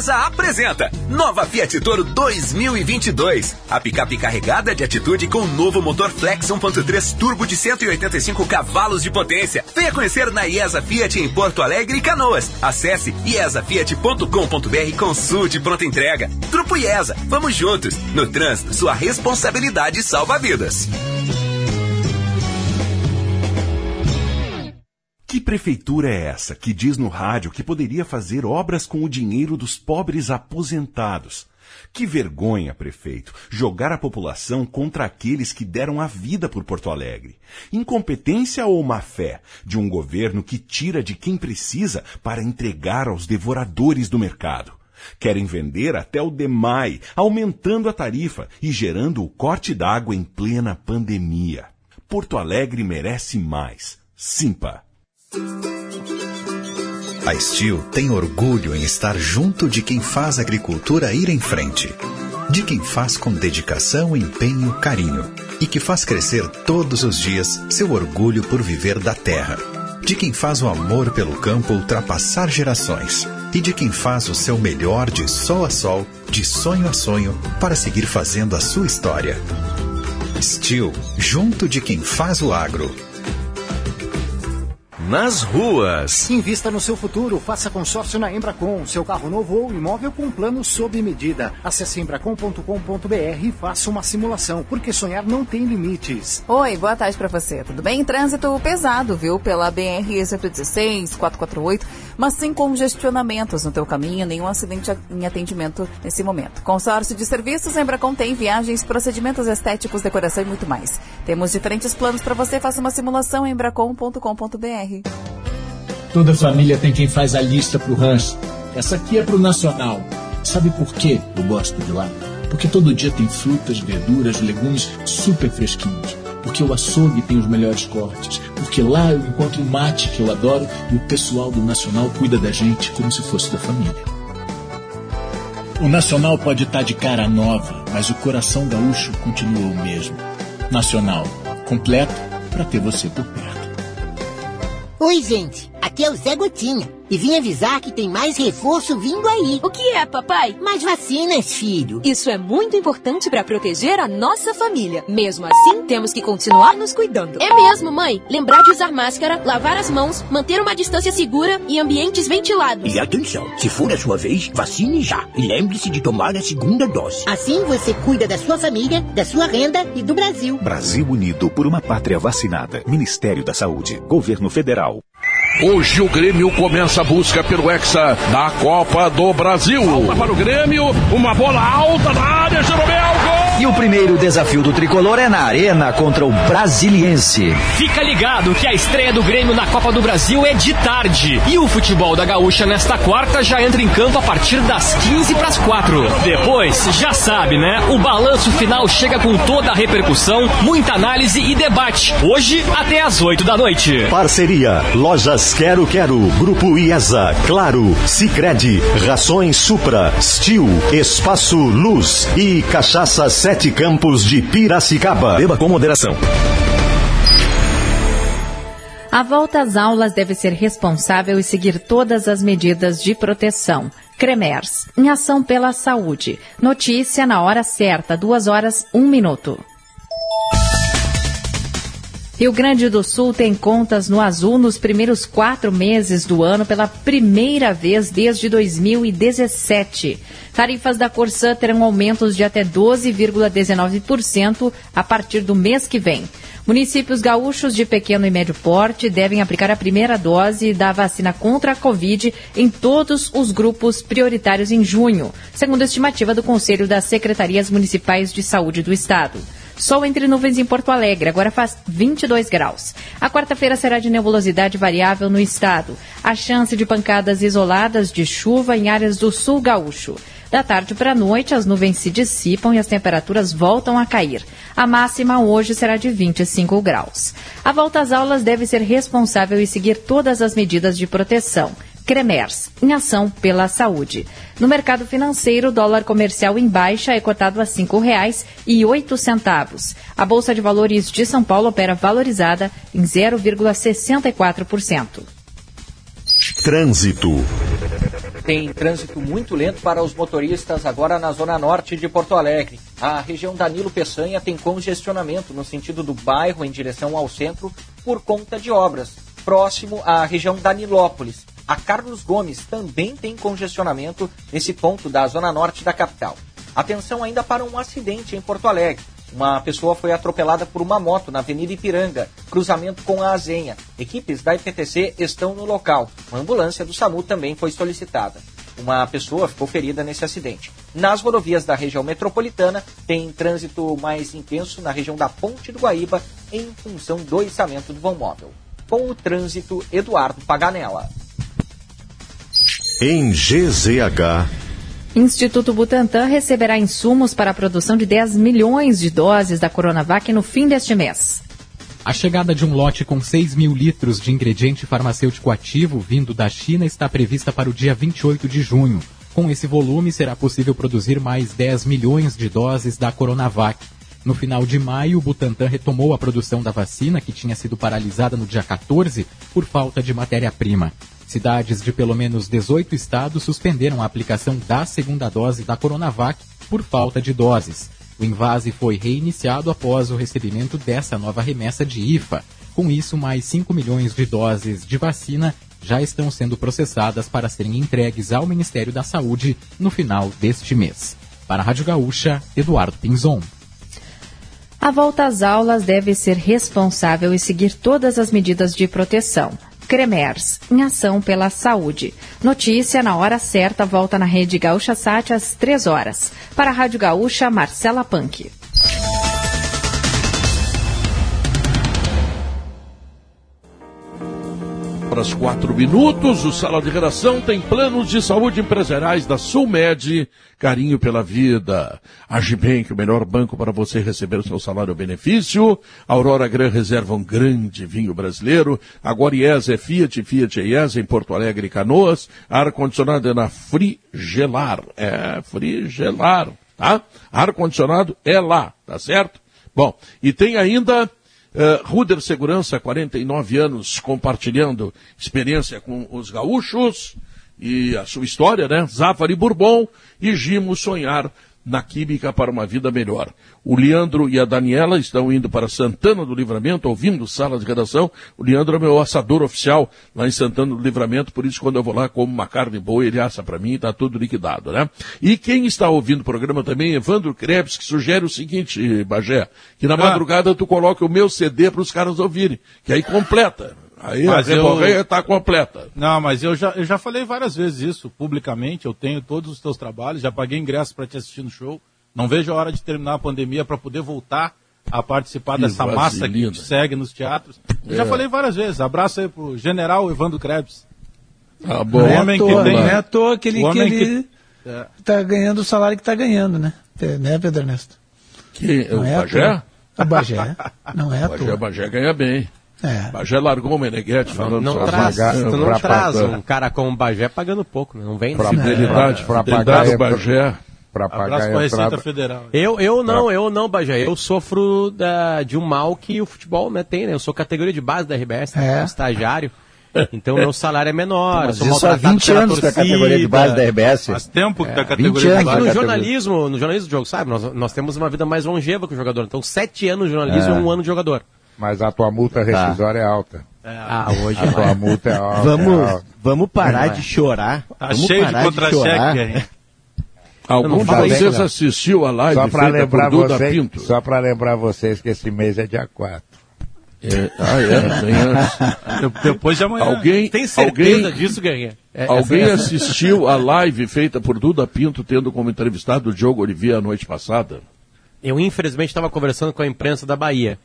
IESA apresenta Nova Fiat Toro 2022. A picape carregada de atitude com o novo motor Flex 1.3 turbo de 185 cavalos de potência. Venha conhecer na IESA Fiat em Porto Alegre e Canoas. Acesse iesafiat.com.br e consulte pronta entrega. Grupo IESA, vamos juntos. No trânsito, sua responsabilidade salva vidas. Que prefeitura é essa que diz no rádio que poderia fazer obras com o dinheiro dos pobres aposentados? Que vergonha, prefeito, jogar a população contra aqueles que deram a vida por Porto Alegre. Incompetência ou má fé de um governo que tira de quem precisa para entregar aos devoradores do mercado. Querem vender até o DEMAI, aumentando a tarifa e gerando o corte d'água em plena pandemia. Porto Alegre merece mais. Simpa. A Steel tem orgulho em estar junto de quem faz a agricultura ir em frente. De quem faz com dedicação, empenho, carinho. E que faz crescer todos os dias seu orgulho por viver da terra. De quem faz o amor pelo campo ultrapassar gerações. E de quem faz o seu melhor de sol a sol, de sonho a sonho, para seguir fazendo a sua história. Steel, junto de quem faz o agro nas ruas. Invista no seu futuro, faça consórcio na Embracon, seu carro novo ou imóvel com plano sob medida. Acesse embracon.com.br e faça uma simulação, porque sonhar não tem limites. Oi, boa tarde para você. Tudo bem? Trânsito pesado, viu? Pela BR 116, 448, mas sem congestionamentos no teu caminho, nenhum acidente em atendimento nesse momento. Consórcio de serviços, Embracon tem viagens, procedimentos estéticos, decoração e muito mais. Temos diferentes planos para você, faça uma simulação em embracon.com.br. Toda família tem quem faz a lista pro rancho. Essa aqui é pro Nacional. Sabe por quê eu gosto de lá? Porque todo dia tem frutas, verduras, legumes super fresquinhos. Porque o açougue tem os melhores cortes. Porque lá eu encontro o mate que eu adoro e o pessoal do Nacional cuida da gente como se fosse da família. O Nacional pode estar de cara nova, mas o coração gaúcho continua o mesmo. Nacional, completo para ter você por perto. Oi, gente. Aqui é o Zé Gotinha. E vim avisar que tem mais reforço vindo aí. O que é, papai? Mais vacinas, filho. Isso é muito importante para proteger a nossa família. Mesmo assim, temos que continuar nos cuidando. É mesmo, mãe. Lembrar de usar máscara, lavar as mãos, manter uma distância segura e ambientes ventilados. E atenção, se for a sua vez, vacine já. E lembre-se de tomar a segunda dose. Assim você cuida da sua família, da sua renda e do Brasil. Brasil Unido por uma pátria vacinada. Ministério da Saúde. Governo Federal. Hoje o Grêmio começa a busca pelo Hexa da Copa do Brasil. Falta para o Grêmio, uma bola alta na área, Jeromel, gol! E o primeiro desafio do tricolor é na Arena contra o Brasiliense. Fica ligado que a estreia do Grêmio na Copa do Brasil é de tarde. E o futebol da Gaúcha nesta quarta já entra em campo a partir das 15 para as 4. Depois, já sabe, né? O balanço final chega com toda a repercussão, muita análise e debate. Hoje até às 8 da noite. Parceria: Lojas Quero Quero, Grupo IESA, Claro, Sicredi, Rações Supra, Stil, Espaço Luz e Cachaça Sete Campos de Piracicaba. Beba com moderação. A volta às aulas deve ser responsável e seguir todas as medidas de proteção. Cremers, em ação pela saúde. Notícia na hora certa, duas horas, um minuto. Rio Grande do Sul tem contas no azul nos primeiros quatro meses do ano pela primeira vez desde 2017. Tarifas da Corsã terão aumentos de até 12,19% a partir do mês que vem. Municípios gaúchos de pequeno e médio porte devem aplicar a primeira dose da vacina contra a Covid em todos os grupos prioritários em junho, segundo a estimativa do Conselho das Secretarias Municipais de Saúde do Estado. Sol entre nuvens em Porto Alegre, agora faz 22 graus. A quarta-feira será de nebulosidade variável no estado. A chance de pancadas isoladas de chuva em áreas do sul gaúcho. Da tarde para a noite, as nuvens se dissipam e as temperaturas voltam a cair. A máxima hoje será de 25 graus. A volta às aulas deve ser responsável e seguir todas as medidas de proteção. Cremers, em ação pela saúde. No mercado financeiro, o dólar comercial em baixa é cotado a R$ 5,08. A Bolsa de Valores de São Paulo opera valorizada em 0,64%. Trânsito. Tem trânsito muito lento para os motoristas agora na zona norte de Porto Alegre. A região Danilo Peçanha tem congestionamento no sentido do bairro em direção ao centro por conta de obras. Próximo à região Danilópolis. A Carlos Gomes também tem congestionamento nesse ponto da zona norte da capital. Atenção ainda para um acidente em Porto Alegre. Uma pessoa foi atropelada por uma moto na Avenida Ipiranga, cruzamento com a Azenha. Equipes da IPTC estão no local. Uma ambulância do SAMU também foi solicitada. Uma pessoa ficou ferida nesse acidente. Nas rodovias da região metropolitana, tem trânsito mais intenso na região da Ponte do Guaíba, em função do içamento do vão móvel. Com o trânsito, Eduardo Paganella. Em GZH. Instituto Butantan receberá insumos para a produção de 10 milhões de doses da Coronavac no fim deste mês. A chegada de um lote com 6 mil litros de ingrediente farmacêutico ativo vindo da China está prevista para o dia 28 de junho. Com esse volume, será possível produzir mais 10 milhões de doses da Coronavac. No final de maio, o Butantan retomou a produção da vacina, que tinha sido paralisada no dia 14 por falta de matéria-prima. Cidades de pelo menos 18 estados suspenderam a aplicação da segunda dose da Coronavac por falta de doses. O invase foi reiniciado após o recebimento dessa nova remessa de IFA. Com isso, mais 5 milhões de doses de vacina já estão sendo processadas para serem entregues ao Ministério da Saúde no final deste mês. Para a Rádio Gaúcha, Eduardo Pinzon. A volta às aulas deve ser responsável e seguir todas as medidas de proteção. Cremers, em ação pela saúde. Notícia na hora certa, volta na Rede Gaúcha Sat às 3 horas. Para a Rádio Gaúcha, Marcela Punk. Horas quatro minutos. O Sala de Redação tem planos de saúde empresariais da Sulmed. Carinho pela vida. Agibank, o melhor banco para você receber o seu salário benefício. Aurora Gran reserva um grande vinho brasileiro. Agora IES é Fiat, Fiat é IES em Porto Alegre e Canoas. Ar-condicionado é na Frigelar. É, Frigelar, tá? Ar-condicionado é lá, tá certo? Bom, e tem ainda Uh, Ruder Segurança, 49 anos, compartilhando experiência com os gaúchos e a sua história, né? Zafari Bourbon e Gimo Sonhar na Química para uma Vida Melhor. O Leandro e a Daniela estão indo para Santana do Livramento, ouvindo sala de redação. O Leandro é meu assador oficial lá em Santana do Livramento, por isso quando eu vou lá como uma carne boa, ele assa para mim e está tudo liquidado, né? E quem está ouvindo o programa também, Evandro Krebs, que sugere o seguinte, Bagé, que na ah. madrugada tu coloca o meu CD para os caras ouvirem, que aí completa. Aí mas a reborreia está completa. Não, mas eu já, eu já falei várias vezes isso publicamente. Eu tenho todos os teus trabalhos, já paguei ingresso para te assistir no show. Não vejo a hora de terminar a pandemia para poder voltar a participar que dessa massa que te segue nos teatros. Eu é. já falei várias vezes. Abraço aí pro general Evandro Krebs. Ah, bom. O homem que tem. Não é à toa que ele, que ele é. tá ganhando o salário que está ganhando, né? Né, Pedro Ernesto? Que, não o é Bagé? O Bagé. Não é à toa. O Bagé ganha bem. É. Bagé largou o Meneghetti falando não, não traz, Tu não traz um cara como o Bagé pagando pouco, né? não vem Pra fidelidade, pra, fidelidade do Bagé. Pra pagar a Receita Federal. Eu, eu não, pra... eu não, Bagé. Eu sofro da, de um mal que o futebol né, tem, né? Eu sou categoria de base da RBS, é. né? estagiário. Então meu salário é menor. Mas isso há 20 anos que é a categoria de base da RBS. Faz tempo que é, tá a categoria de base. no jornalismo, no jornalismo do jogo, sabe? Nós, nós temos uma vida mais longeva que o jogador. Então, sete anos de jornalismo é. e um ano de jogador. Mas a tua multa tá. rescisória tá. é alta. É, ah, hoje a tua multa é alta. Vamos, é alta. vamos parar de chorar. Tá vamos cheio de contra-cheque. Algum de vocês assistiu a live só para lembrar vocês, Só para lembrar vocês que esse mês é dia 4. É, ah, é, Depois de amanhã. Alguém, Tem certeza alguém, disso, Ganha? É, alguém é assistiu a live feita por Duda Pinto, tendo como entrevistado o Diogo Oliveira a noite passada? Eu, infelizmente, estava conversando com a imprensa da Bahia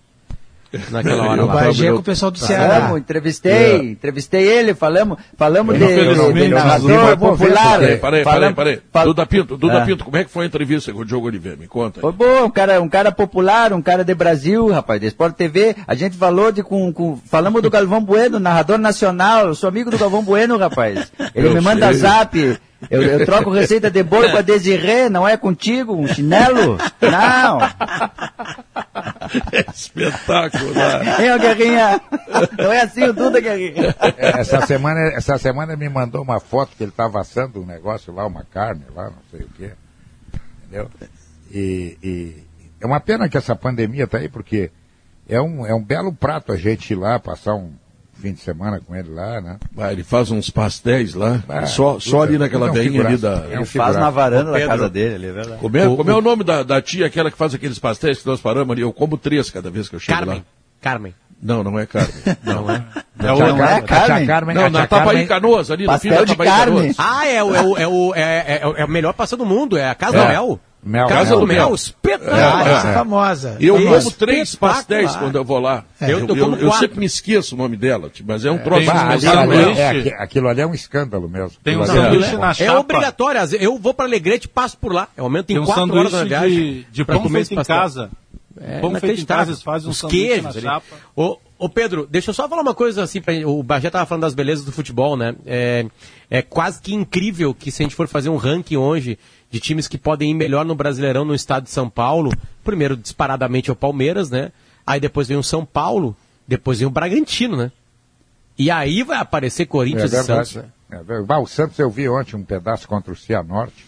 naquela hora eu lá. Bagé com o pessoal do Ceará. Falamos, entrevistei, é. entrevistei ele, falamos, falamos de, de narrador popular. Peraí, peraí, peraí, peraí. Fal... Duda Pinto, Duda é. Pinto, como é que foi a entrevista com o Diogo Oliveira? Me conta. Foi bom, um cara, um cara popular, um cara de Brasil, rapaz, de Sport TV. A gente falou de com, com falamos do Galvão Bueno, narrador nacional. Eu sou amigo do Galvão Bueno, rapaz. Ele eu me manda sei. zap. Eu, eu, troco receita de bolo com a Desirê, não é contigo? Um chinelo? Não. É espetáculo, né? Hein, Guerrinha? Não é assim o Duda, Guerrinha? É, essa semana, essa semana me mandou uma foto que ele estava assando um negócio lá, uma carne lá, não sei o quê. Entendeu? E, e é uma pena que essa pandemia está aí, porque é um, é um belo prato a gente ir lá, passar um, fim de semana com ele lá, né? Ah, ele faz uns pastéis lá, ah, só, só ali naquela veinha ali da... Ele faz na varanda da casa dele ali, é verdade. Como é, como é o nome da, da tia, aquela que faz aqueles pastéis que nós paramos ali? Eu como três cada vez que eu chego Carmen. lá. Carmen. Não, não é Carmen. Não, é? Não, não, não é Carmen? Carmen. Não, na Tapaí Canoas, ali no fim da Tapaí Canoas. Ah, é, o, é, o, é, o, é, é, é o melhor pastel do mundo, é a Casa é. do Mel. Mel, Casa mel, do Mel, espetacular. É, é. famosa. Eu é. como três pastéis quando eu vou lá. É. Eu, eu, eu, eu, sempre me esqueço o nome dela, mas é um troço especial. É, aquilo ali é um escândalo mesmo. Tem um sanduíche na chapa. É obrigatório. Eu vou para Alegrete, passo por lá. É aumento em quatro horas na viagem. De, de pão feito em casa. É Pão feito em casa, fazem um Os sanduíche queijos. na ali. chapa. Ô, ô, Pedro, deixa eu só falar uma coisa assim. Pra, o Bagé tava falando das belezas do futebol, né? É, é quase que incrível que se a gente for fazer um ranking hoje de times que podem ir melhor no Brasileirão no estado de São Paulo, primeiro disparadamente é o Palmeiras, né? Aí depois vem o São Paulo, depois vem o Bragantino, né? E aí vai aparecer Corinthians É e Santos, verdade. né? É verdade. Bah, o Santos eu vi ontem um pedaço contra o Cianorte.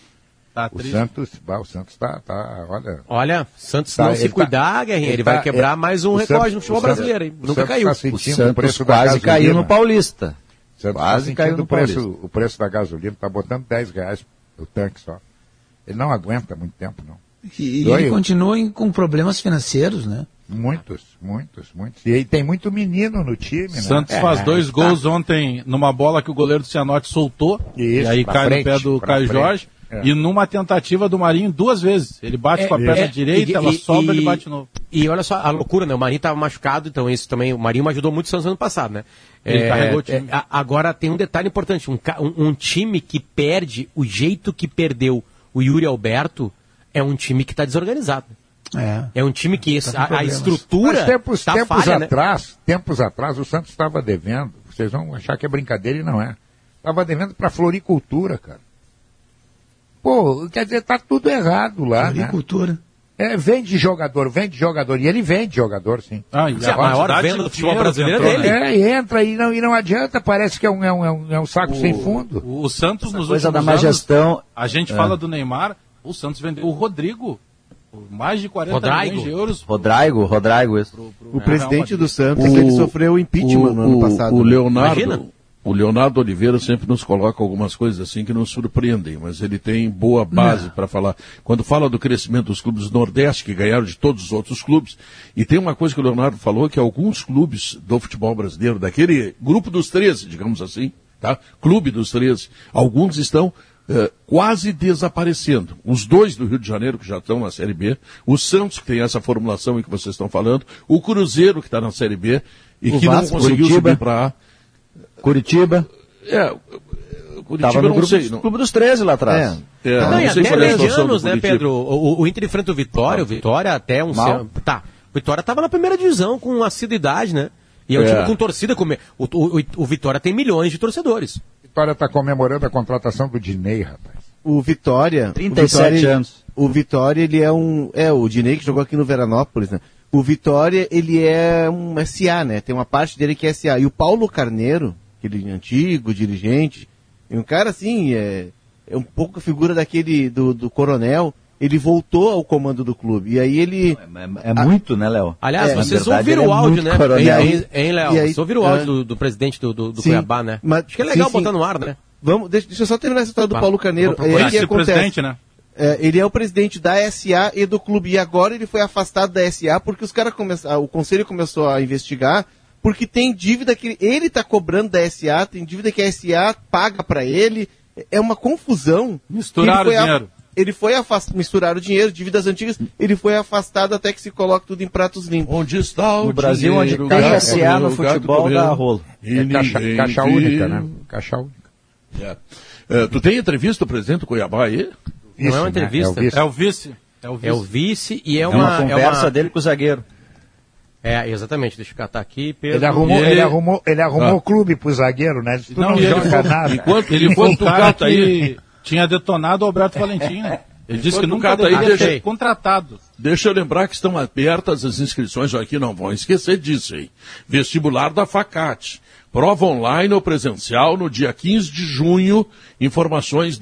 Tá o triste. Santos, bah, o Santos tá, tá, olha. Olha, Santos Tá, não se tá- cuidar, Guerrinha, ele, ele vai tá- quebrar é- mais um o recorde Santos- no futebol o Santos- brasileiro, hein? o Nunca Santos caiu. tá sentindo O Santos preço da quase caiu gasolina. no Paulista. O Santos Quase tá caiu no o preço, Paulista. o preço da gasolina, tá botando 10 reais o tanque só. Ele não aguenta muito tempo, não. E, e ele continua em- com problemas financeiros, né? Muitos, muitos, muitos. E aí tem muito menino no time, né? Santos É, faz dois tá. gols ontem numa bola que o goleiro do Cianorte soltou. e Isso, aí pra cai frente, no pé do Caio frente. Jorge. É. E numa tentativa do Marinho duas vezes. Ele bate É, com a perna é, direita, e- ela e- sobra e- ele bate de novo. E olha só a loucura, né? O Marinho estava machucado, então isso também. O Marinho ajudou muito o Santos ano passado, né? Ele carregou o time. a- agora tem um detalhe importante: um, um- um time que perde o jeito que perdeu o Yuri Alberto é um time que está desorganizado. É. É um time que Tá a- a, estrutura Mas tempos, tá tempos falha, né? atrás, tempos atrás, o Santos estava devendo. Vocês vão achar que é brincadeira e não é. Estava devendo para floricultura, cara. Pô, quer dizer, tá tudo errado lá, né? É, vende jogador, vende jogador. E ele vende jogador, sim. Ah, Sim, a maior venda do futebol brasileiro é dele. É, e entra e não, e não adianta, parece que é um, é um, é um, é saco sem fundo. O, o Santos nos coisa últimos da má anos, gestão- a gente É. fala do Neymar, o Santos vendeu o Rodrigo mais de 40 Rodrigo. milhões de euros. Rodrigo, Rodrigo, isso. O presidente do Santos, O- ele sofreu impeachment no ano o- passado. O né? Leonardo, Imagina. O Leonardo Oliveira sempre nos coloca algumas coisas assim que nos surpreendem, mas ele tem boa base para falar. Quando fala do crescimento dos clubes do Nordeste, que ganharam de todos os outros clubes, e tem uma coisa que o Leonardo falou, que alguns clubes do futebol brasileiro, daquele grupo dos 13, digamos assim, tá? Clube dos 13, alguns estão eh, quase desaparecendo. Os dois do Rio de Janeiro, que já estão na Série B, o Santos, que tem essa formulação em que vocês estão falando, o Cruzeiro, que está na Série B, e O que Vasco, não conseguiu Curitiba. subir para A. Curitiba. É, Curitiba Tava no não grupo, sei. dos- não. clube dos 13 lá atrás. É, é, Não, não e sei até é a situação do medianos, né. Pedro? O, o Inter enfrenta o Vitória, o Vitória até um... Mal. Tá, o Vitória estava na primeira divisão com assiduidade, né? E é um É. time com torcida. Com... O, o, o Vitória tem milhões de torcedores. Vitória está comemorando a contratação do Dinei, rapaz. O Vitória. 37 o Vitória, anos. O Vitória, ele é um. É, o Dinei que jogou aqui no Veranópolis, né? O Vitória, ele é um SA, né? Tem uma parte dele que é SA. E o Paulo Carneiro, aquele antigo dirigente, é um cara assim, é, é um pouco a figura daquele do, do coronel. Ele voltou ao comando do clube. E aí ele. É muito, né, Léo? Aliás, É, vocês verdade, ouviram ele o é áudio, né? coronel. Hein, hein, Léo? E Vocês ouviram o áudio é. do, do presidente do, do, do Sim, Cuiabá, né? mas- Acho que é legal sim, sim. botar no ar, né? Vamos, deixa, deixa eu só terminar essa história do. Paulo Carneiro. É, que acontece. presidente, né? É, ele é o presidente da SA e do clube. E agora ele foi afastado da SA porque os caras começaram. O conselho começou a investigar porque tem dívida que ele está cobrando da SA, tem dívida que a SA paga para ele. É uma confusão. Misturaram Ele foi o dinheiro. Ele foi afastado, misturaram o dinheiro, dívidas antigas, ele foi afastado até que se coloque tudo em pratos limpos. Onde está o No Brasil, onde dinheiro, tem gato SA no futebol, dá rolo. e É caixa, caixa única, né? Caixa única. É. É, tu tem entrevista do presidente do Cuiabá aí? Não é uma né? entrevista. É o vice. É o vice. É o vice. É o vice e é É uma... uma conversa uma- dele com o zagueiro. É, exatamente. Deixa eu catar aqui, Pedro. Ele arrumou, E ele... ele- arrumou, ele arrumou Ah. o clube pro zagueiro, né? Tu não, Não, ele foi- nada. Enquanto, Ele foi o cara cata aí, que tinha detonado o Alberto Valentim, né? Ele disse que nunca aí deveria deixa- ser contratado. Deixa eu lembrar que estão abertas as inscrições aqui, não vão esquecer disso, hein? Vestibular da Facate. Prova online ou presencial no dia 15 de junho. Informações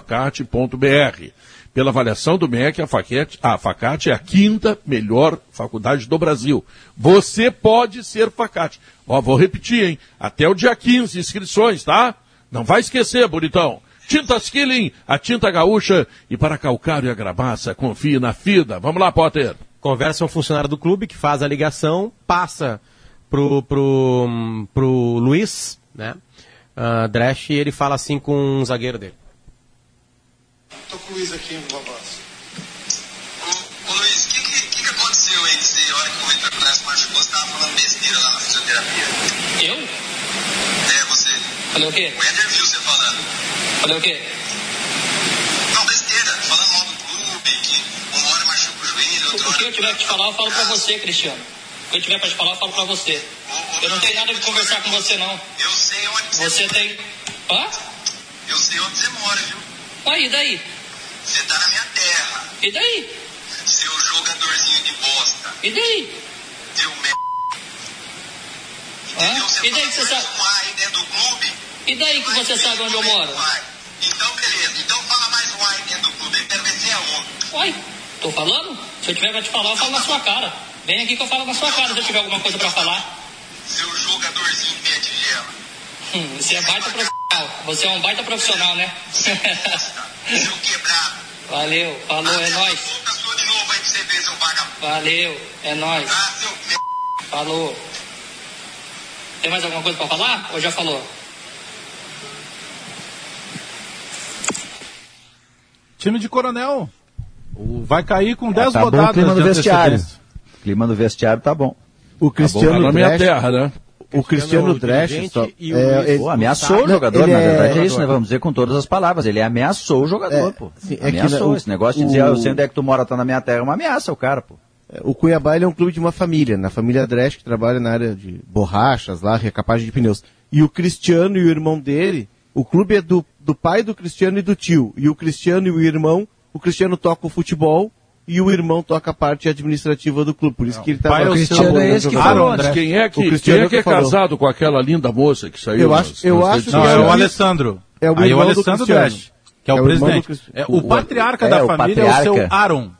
www.facate.br. Pela avaliação do MEC, a Facate, a Facate é a quinta melhor faculdade do Brasil. Você pode ser Facate. Ó, vou repetir, hein? Até o dia 15, inscrições, tá? Não vai esquecer, bonitão. Tintas Killing, a tinta gaúcha. E para calcário e a gramaça, confie na FIDA. Vamos lá, Potter. Conversa um funcionário do clube que faz a ligação, passa pro, pro, pro Luiz, né? Uh, Dresch, e ele fala assim com um zagueiro dele. Tô com o Luiz aqui, um abraço. Ô Luiz, o que, que, que, que aconteceu aí? Você, a hora que o Vitor Class machucou, você tava falando besteira lá na fisioterapia. Eu? É, você. Falei o quê? O Eder viu você falando. Falei o quê? Não, besteira. Falando mal do clube, que uma hora machuca o joelho, o que eu tiver que te falar, eu falo pra você, Cristiano. O que eu tiver pra te falar, eu falo pra você. Eu não tenho nada de conversar com você, não. Eu sei onde Você tem. Hã? Eu sei onde você mora, viu? Aí, e daí? Você tá na minha terra. E daí? Seu jogadorzinho de bosta. E daí? Seu merda. Hã? E daí que você sabe? Um aí dentro do clube. E daí que você sabe onde eu moro? Então, beleza. Então fala mais um aí dentro do clube. Eu quero ver se é um. Uai, tô falando? Se eu tiver pra te falar, eu falo na sua cara. Vem aqui que eu falo na sua cara se eu tiver alguma coisa pra falar. Seu jogadorzinho de meia tigela. Hum, você é baita profissional. Você é um baita profissional, né? Seu quebrado. Valeu, falou, é nóis. Boca sua de novo aí pra você ver, seu vagabundo. Valeu, é nóis. Ah, seu. Falou. Tem mais alguma coisa pra falar? Ou já falou? Time de Coronel. O- Vai cair com 10 tá bom o rodadas. clima no de vestiário. antecedência. clima no vestiário tá bom. O Cristiano Tá na minha terra, né? O Cristiano Dresch só, E o é, Luiz- ele- Pô, ameaçou o jogador, na é- verdade é isso, né? Vamos dizer com todas as palavras. Ele ameaçou o jogador, É, pô. sim, é que ameaçou. o- Esse negócio de o- dizer, ah, eu sei onde é que tu mora, tá na minha terra, é uma ameaça, o cara, pô. O Cuiabá ele é um clube de uma família, na família Dresch, que trabalha na área de borrachas, lá, recapagem de pneus. E o Cristiano e o irmão dele, o clube é do, do pai do Cristiano e do tio. E o Cristiano e o irmão, o Cristiano toca o futebol e o irmão toca a parte administrativa do clube. Por isso que ele tá pai é o Cristiano é esse que falou antes. Quem é que, O quem Cristiano é, que é casado com aquela linda moça que saiu? Eu nas- acho- eu nas acho Não, é sociais? o Alessandro. É o Aí o Alessandro que é o É o do presidente. É, o O- patriarca é, da família é o seu patriarca. Aaron,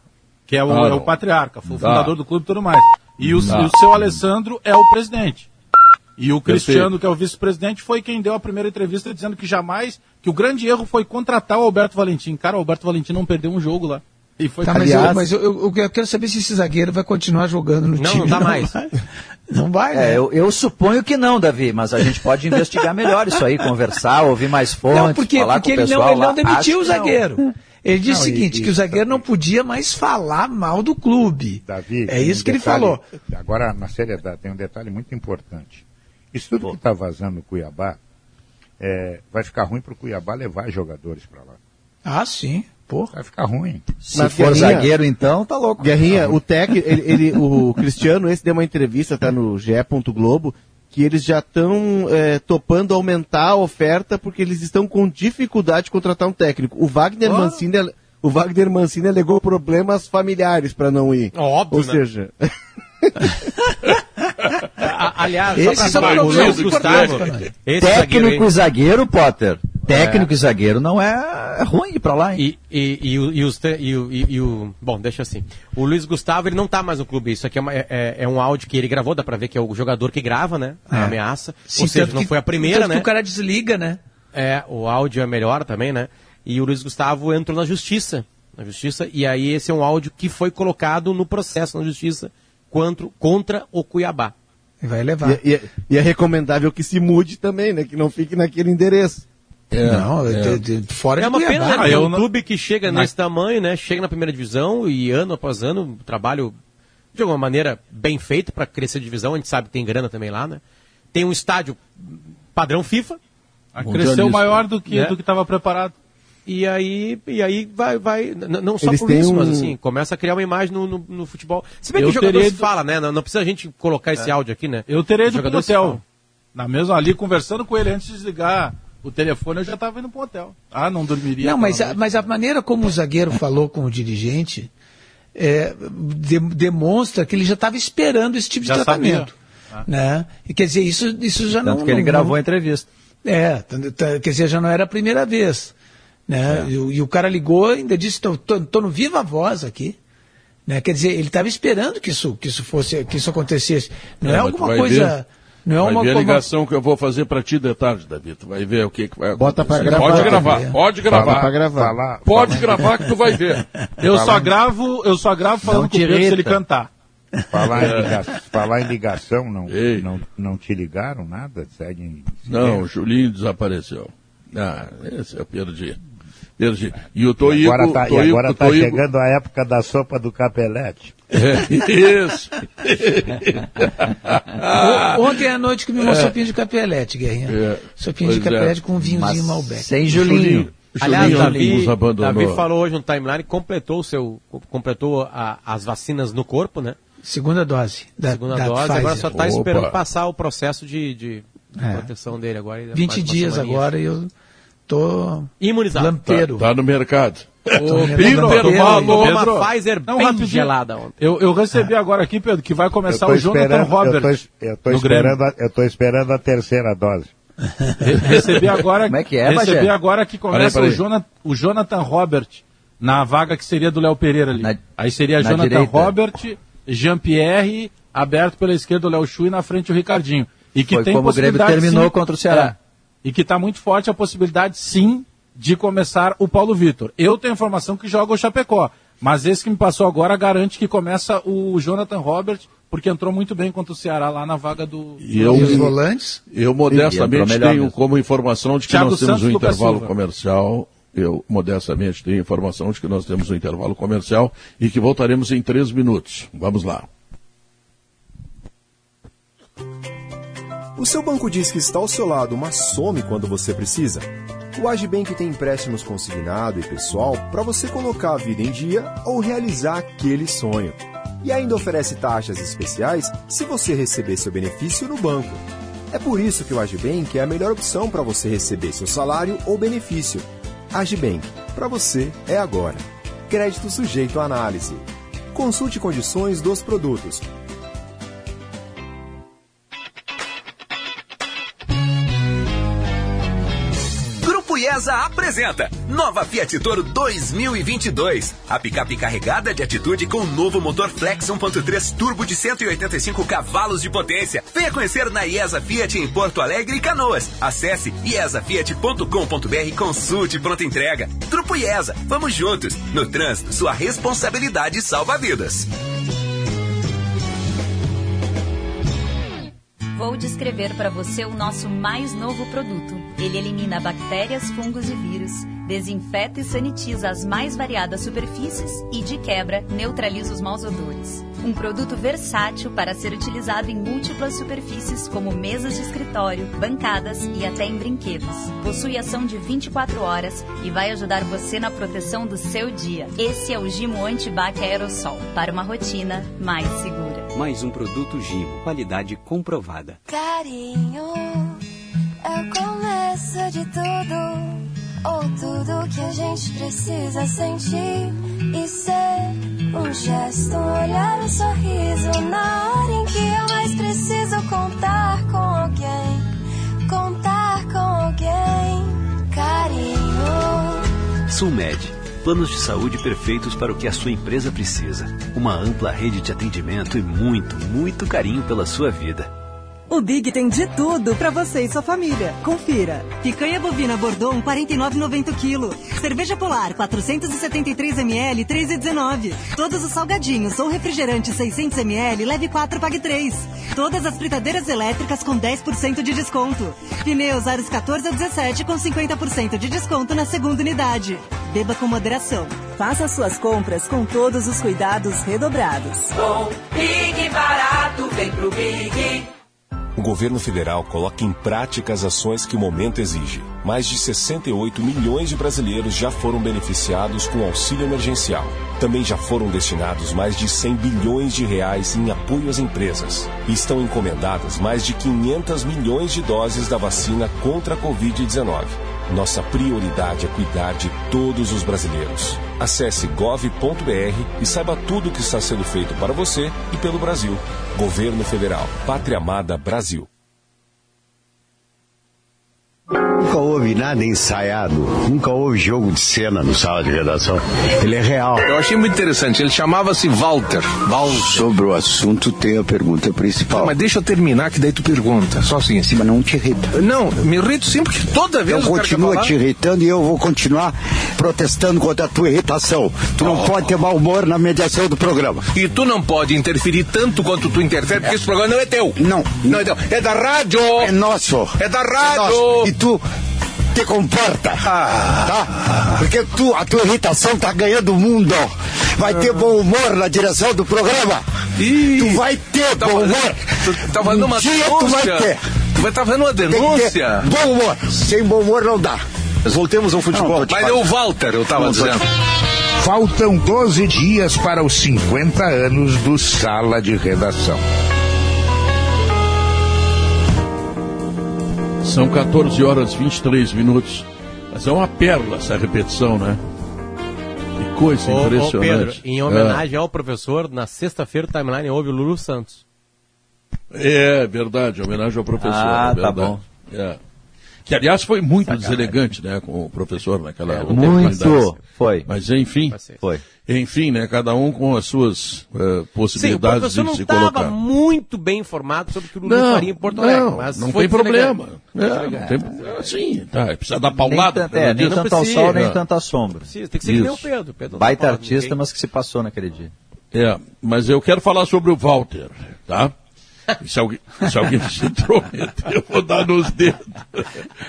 que é o, Aaron. é o patriarca, foi o fundador do clube e tudo mais. E o, e o seu Alessandro é o presidente. E o Cristiano, que é o vice-presidente, foi quem deu a primeira entrevista dizendo que jamais, que o grande erro foi contratar o Alberto Valentim. Cara, o Alberto Valentim não perdeu um jogo lá. E foi Tá, mas, eu, mas eu, eu- eu quero saber se esse zagueiro vai continuar jogando no Não, time. não dá mais. vai. Não vai, né? É, eu, eu suponho que não, Davi, mas a gente pode investigar melhor isso aí, conversar, ouvir mais fontes, Não, porque, falar porque com o ele, pessoal não, ele não demitiu Acho o não. zagueiro. Ele disse Não, o seguinte, e- que o zagueiro não podia mais falar mal do clube. Davi, é isso um que ele detalhe- falou. Agora, na seriedade, tem um detalhe muito importante. Isso tudo que está vazando no Cuiabá, é, vai ficar ruim para o Cuiabá levar jogadores para lá. Ah, sim. Porra. Vai ficar ruim. Se for zagueiro, então, tá louco. Guerrinha, o Tec, ele, ele- o Cristiano, esse deu uma entrevista, tá no GE. Globo, que eles já estão topando aumentar a oferta porque eles estão com dificuldade de contratar um técnico. O Wagner Oh. Mancini, o Wagner Mancini alegou problemas familiares para não ir. Óbvio, Ou né? seja, A- Aliás, Esses só são pra falar, o Gustavo, importantes, esse Técnico e zagueiro, Potter. Técnico e zagueiro não é, é ruim ir pra lá, hein? E, e, e, o- e os e o- e- e o- Bom, deixa assim. O Luiz Gustavo, ele não tá mais no clube. Isso aqui é, uma- é- é- é um áudio que ele gravou, dá pra ver que é o jogador que grava, né? A É. ameaça. Sim, Ou seja, não que- foi a primeira, né? que o cara desliga, né? É, o áudio é melhor também, né? E o Luiz Gustavo entrou na justiça. Na justiça, e aí esse é um áudio que foi colocado no processo na justiça contra, contra o Cuiabá. Vai levar. e, e- e é recomendável que se mude também, né? Que não fique naquele endereço. Não, de- de- fora é de uma Cuiabá. pena, né? Ah, um clube que chega Na- nesse tamanho, né? Chega na primeira divisão e ano após ano, trabalho de alguma maneira bem feito para crescer a divisão. A gente sabe que tem grana também lá, né? Tem um estádio padrão FIFA. Ah, cresceu maior do que né? do que estava preparado. E aí, e aí vai, vai não só Eles por isso, mas um- assim, começa a criar uma imagem no, no, no futebol. Se bem que Eu o jogador se fala, né? Não, não precisa a gente colocar esse É. áudio aqui, né? Eu jogadores se hotel. Na mesma ali, conversando com ele antes de desligar o telefone, eu já estava indo pro hotel. Ah, não dormiria. Não, mas a, mas a maneira como o zagueiro falou com o dirigente é, de- demonstra que ele já estava esperando esse tipo de Já tratamento. sabia. Né? E quer dizer, isso, isso já não. Tanto que ele não- gravou não- a entrevista. É, t- t- quer dizer, já não era a primeira vez. Né? É. E, o- e o cara ligou e ainda disse: tô no viva voz aqui. Né? Quer dizer, ele estava esperando que isso, que isso fosse, que isso acontecesse. Não é, tu alguma coisa. ver- não é vai uma ver a ligação que eu vou fazer para ti de tarde, Davi. Tu vai ver o que, que vai Bota pra acontecer. gravar. Pode gravar, É. pode Fala gravar. pra gravar. Fala- pode fala- gravar que tu vai ver. Eu só Falar- gravo, eu só gravo falando Não com o Pedro se ele cantar. Falar, em É. ligação, falar em ligação, não, não, não te ligaram nada? Seguem. Não, o Julinho desapareceu. Ah, esse eu perdi. E o Toigo... agora tá, e Toigo- agora tá Toigo- chegando a época da sopa do capelete. É, isso. O- Ontem à noite comi uma É. sopinha de capelete, Guerrinha. É. Sopinha de Pois é. capelete com um vinhozinho Mas Malbec. sem Julinho. Aliás, Davi. Davi falou hoje no timeline, completou o seu, completou a- as vacinas no corpo, né? Segunda dose. Da, Segunda da dose, Pfizer. agora só está Opa. esperando passar o processo de, de É. proteção dele agora. 20 Mais uma dias agora e eu tô Imunizado. lampeiro. Tá, tá no mercado. Ô, Pedro, Pedro, falou uma Pfizer Não, bem rapidinho. gelada ontem. Eu, eu recebi agora aqui, Pedro, que vai começar o Jonathan esperando- Robert. Eu tô, eu tô esperando, a, eu tô esperando a terceira dose. Re- Recebi agora, Como é que é, recebi Bagé? agora que começa Peraí, peraí. O, Jonathan, o Jonathan Robert na vaga que seria do Léo Pereira ali. Na- Aí seria na Jonathan direita. Robert, Jean-Pierre, aberto pela esquerda o Léo Chu e na frente o Ricardinho. E que Foi tem como o Grêmio terminou sim, contra o Ceará. é, e que está muito forte a possibilidade, sim, de começar o Paulo Vitor. Eu tenho informação que joga o Chapecó, mas esse que me passou agora garante que começa o Jonathan Robert, porque entrou muito bem contra o Ceará lá na vaga do... E eu, E os volantes? eu modestamente tenho mesmo. como informação de que Thiago nós temos Santos, um intervalo Silva. comercial. Eu modestamente tenho informação de que nós temos um intervalo comercial e que voltaremos em três minutos. Vamos lá. O seu banco diz que está ao seu lado, mas some quando você precisa. O Agibank tem empréstimos consignado e pessoal para você colocar a vida em dia ou realizar aquele sonho. E ainda oferece taxas especiais se você receber seu benefício no banco. É por isso que o Agibank é a melhor opção para você receber seu salário ou benefício. Agibank, para você é agora. Crédito sujeito à análise. Consulte condições dos produtos. IESA apresenta Nova Fiat Toro 2022. A picape carregada de atitude com o novo motor Flex 1.3 turbo de 185 cavalos de potência. Venha conhecer na IESA Fiat em Porto Alegre e Canoas. Acesse iesafiat.com.br e consulte pronta entrega. Grupo IESA, vamos juntos. No trânsito, sua responsabilidade salva vidas. Vou descrever para você o nosso mais novo produto. Ele elimina bactérias, fungos e vírus, desinfeta e sanitiza as mais variadas superfícies e, de quebra, neutraliza os maus odores. Um produto versátil para ser utilizado em múltiplas superfícies, como mesas de escritório, bancadas e até em brinquedos. Possui ação de 24 horas e vai ajudar você na proteção do seu dia. Esse é o Gimo Antibac Aerosol, para uma rotina mais segura. Mais um produto Gimo, qualidade comprovada. Carinho é o começo de tudo. Ou tudo que a gente precisa sentir e ser. Um gesto, um olhar, um sorriso. Na hora em que eu mais preciso contar com alguém. Contar com alguém. Carinho. Sulmed. Planos de saúde perfeitos para o que a sua empresa precisa. Uma ampla rede de atendimento e muito, muito carinho pela sua vida. O Big tem de tudo para você e sua família. Confira. Picanha bovina Bordon 49,90 kg. Cerveja Polar 473 ml 3,19. Todos os salgadinhos ou refrigerante 600 ml leve 4 pague 3. Todas as fritadeiras elétricas com 10% de desconto. Pneus aros 14 a 17 com 50% de desconto na segunda unidade. Beba com moderação. Faça suas compras com todos os cuidados redobrados. Bom, Big barato, vem pro Big. O governo federal coloca em prática as ações que o momento exige. Mais de 68 milhões de brasileiros já foram beneficiados com auxílio emergencial. Também já foram destinados mais de 100 bilhões de reais em apoio às empresas. E estão encomendadas mais de 500 milhões de doses da vacina contra a Covid-19. Nossa prioridade é cuidar de todos os brasileiros. Acesse gov.br e saiba tudo o que está sendo feito para você e pelo Brasil. Governo Federal. Pátria Amada Brasil. Nunca houve nada ensaiado, nunca houve jogo de cena no sala de redação. Ele é real. Eu achei muito interessante, ele chamava-se Walter. Walter. Sobre o assunto tem a pergunta principal. Não, mas deixa eu terminar que daí tu pergunta. Só assim, assim. Mas não te irrita. Não, me irrito sempre que toda vez o cara quer continua falar- te irritando e eu vou continuar protestando contra a tua irritação. Tu não pode ter mau humor na mediação do programa. E tu não pode interferir tanto quanto tu interfere, porque esse programa não é teu. Não. Não é teu. É da rádio. É nosso. É da É rádio. nosso. Tu te comporta, Ah. tá? Porque tu, a tua irritação tá ganhando o mundo. Vai ter bom humor na direção do programa. tu vai ter Tá bom falando- humor. Tu tá falando um uma dia tu vai denúncia. ter. Tu vai estar fazendo uma denúncia. bom humor. Sem bom humor não dá. Voltemos ao futebol. Mas é o Walter, eu estava dizendo. Faltam 12 dias para os 50 anos do Sala de Redação. São 14 horas 23 minutos. Mas é uma pérola essa repetição, né? Que coisa Ô, ô, impressionante. Pedro, em homenagem ao professor, na sexta-feira o timeline houve o Lulu Santos. É, é verdade, homenagem ao professor. Ah, é tá bom. É. Que, aliás, foi muito deselegante, né, com o professor naquela muito. oportunidade. Foi. Mas, enfim, Foi. enfim, né, cada um com as suas eh, Sim, o possibilidades professor de não se estava colocar. muito bem informado sobre o que o Lulu Não, faria em Porto Alegre. não, mas não foi tem problema. É, não tem, sim, tá, precisa dar paulada. Nem, tanto- é, nem Não tanto ao sol, nem É. tanto à sombra. Precisa, tem que ser que nem o Pedro. Pedro não Baita de artista, ninguém. mas que se passou naquele dia. É, mas eu quero falar sobre o Walter, tá? Se alguém, se alguém se intrometer, eu vou dar nos dedos.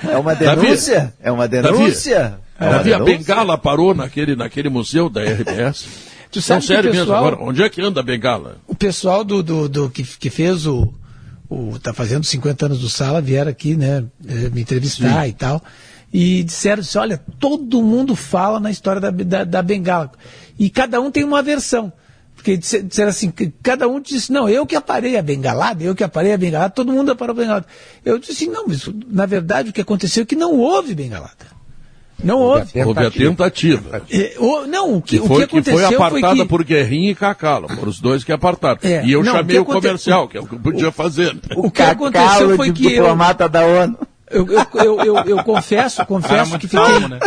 É uma Davi, denúncia? É uma denúncia? É uma Davi, a denúncia? bengala parou naquele, naquele museu da RBS. Tu Não, sabe que sério o mesmo pessoal- agora. Onde é que anda a bengala? O pessoal do, do, do- que, que fez o, o. tá fazendo 50 anos do Sala, vieram aqui, né, eh, me entrevistar Sim. e tal. E disseram assim: olha, todo mundo fala na história da, da, da bengala. E cada um tem uma versão. Porque disse- disseram assim, que cada um disse, não, eu que aparei a bengalada, eu que aparei a bengalada, todo mundo aparou a bengalada. Eu disse assim, não, mas na verdade o que aconteceu é que não houve bengalada. Não houve. Houve a tentativa. É, o- não, o que, Que o foi, que aconteceu foi apartada que... por Guerrinha e Cacalo. Foram os dois que apartaram. É, e eu não, chamei o o, que aconte- comercial, que é o que eu podia fazer. O que aconteceu foi que eu, diplomata da ONU. Eu, eu, eu, eu, eu confesso, confesso que fiquei, calmo, né?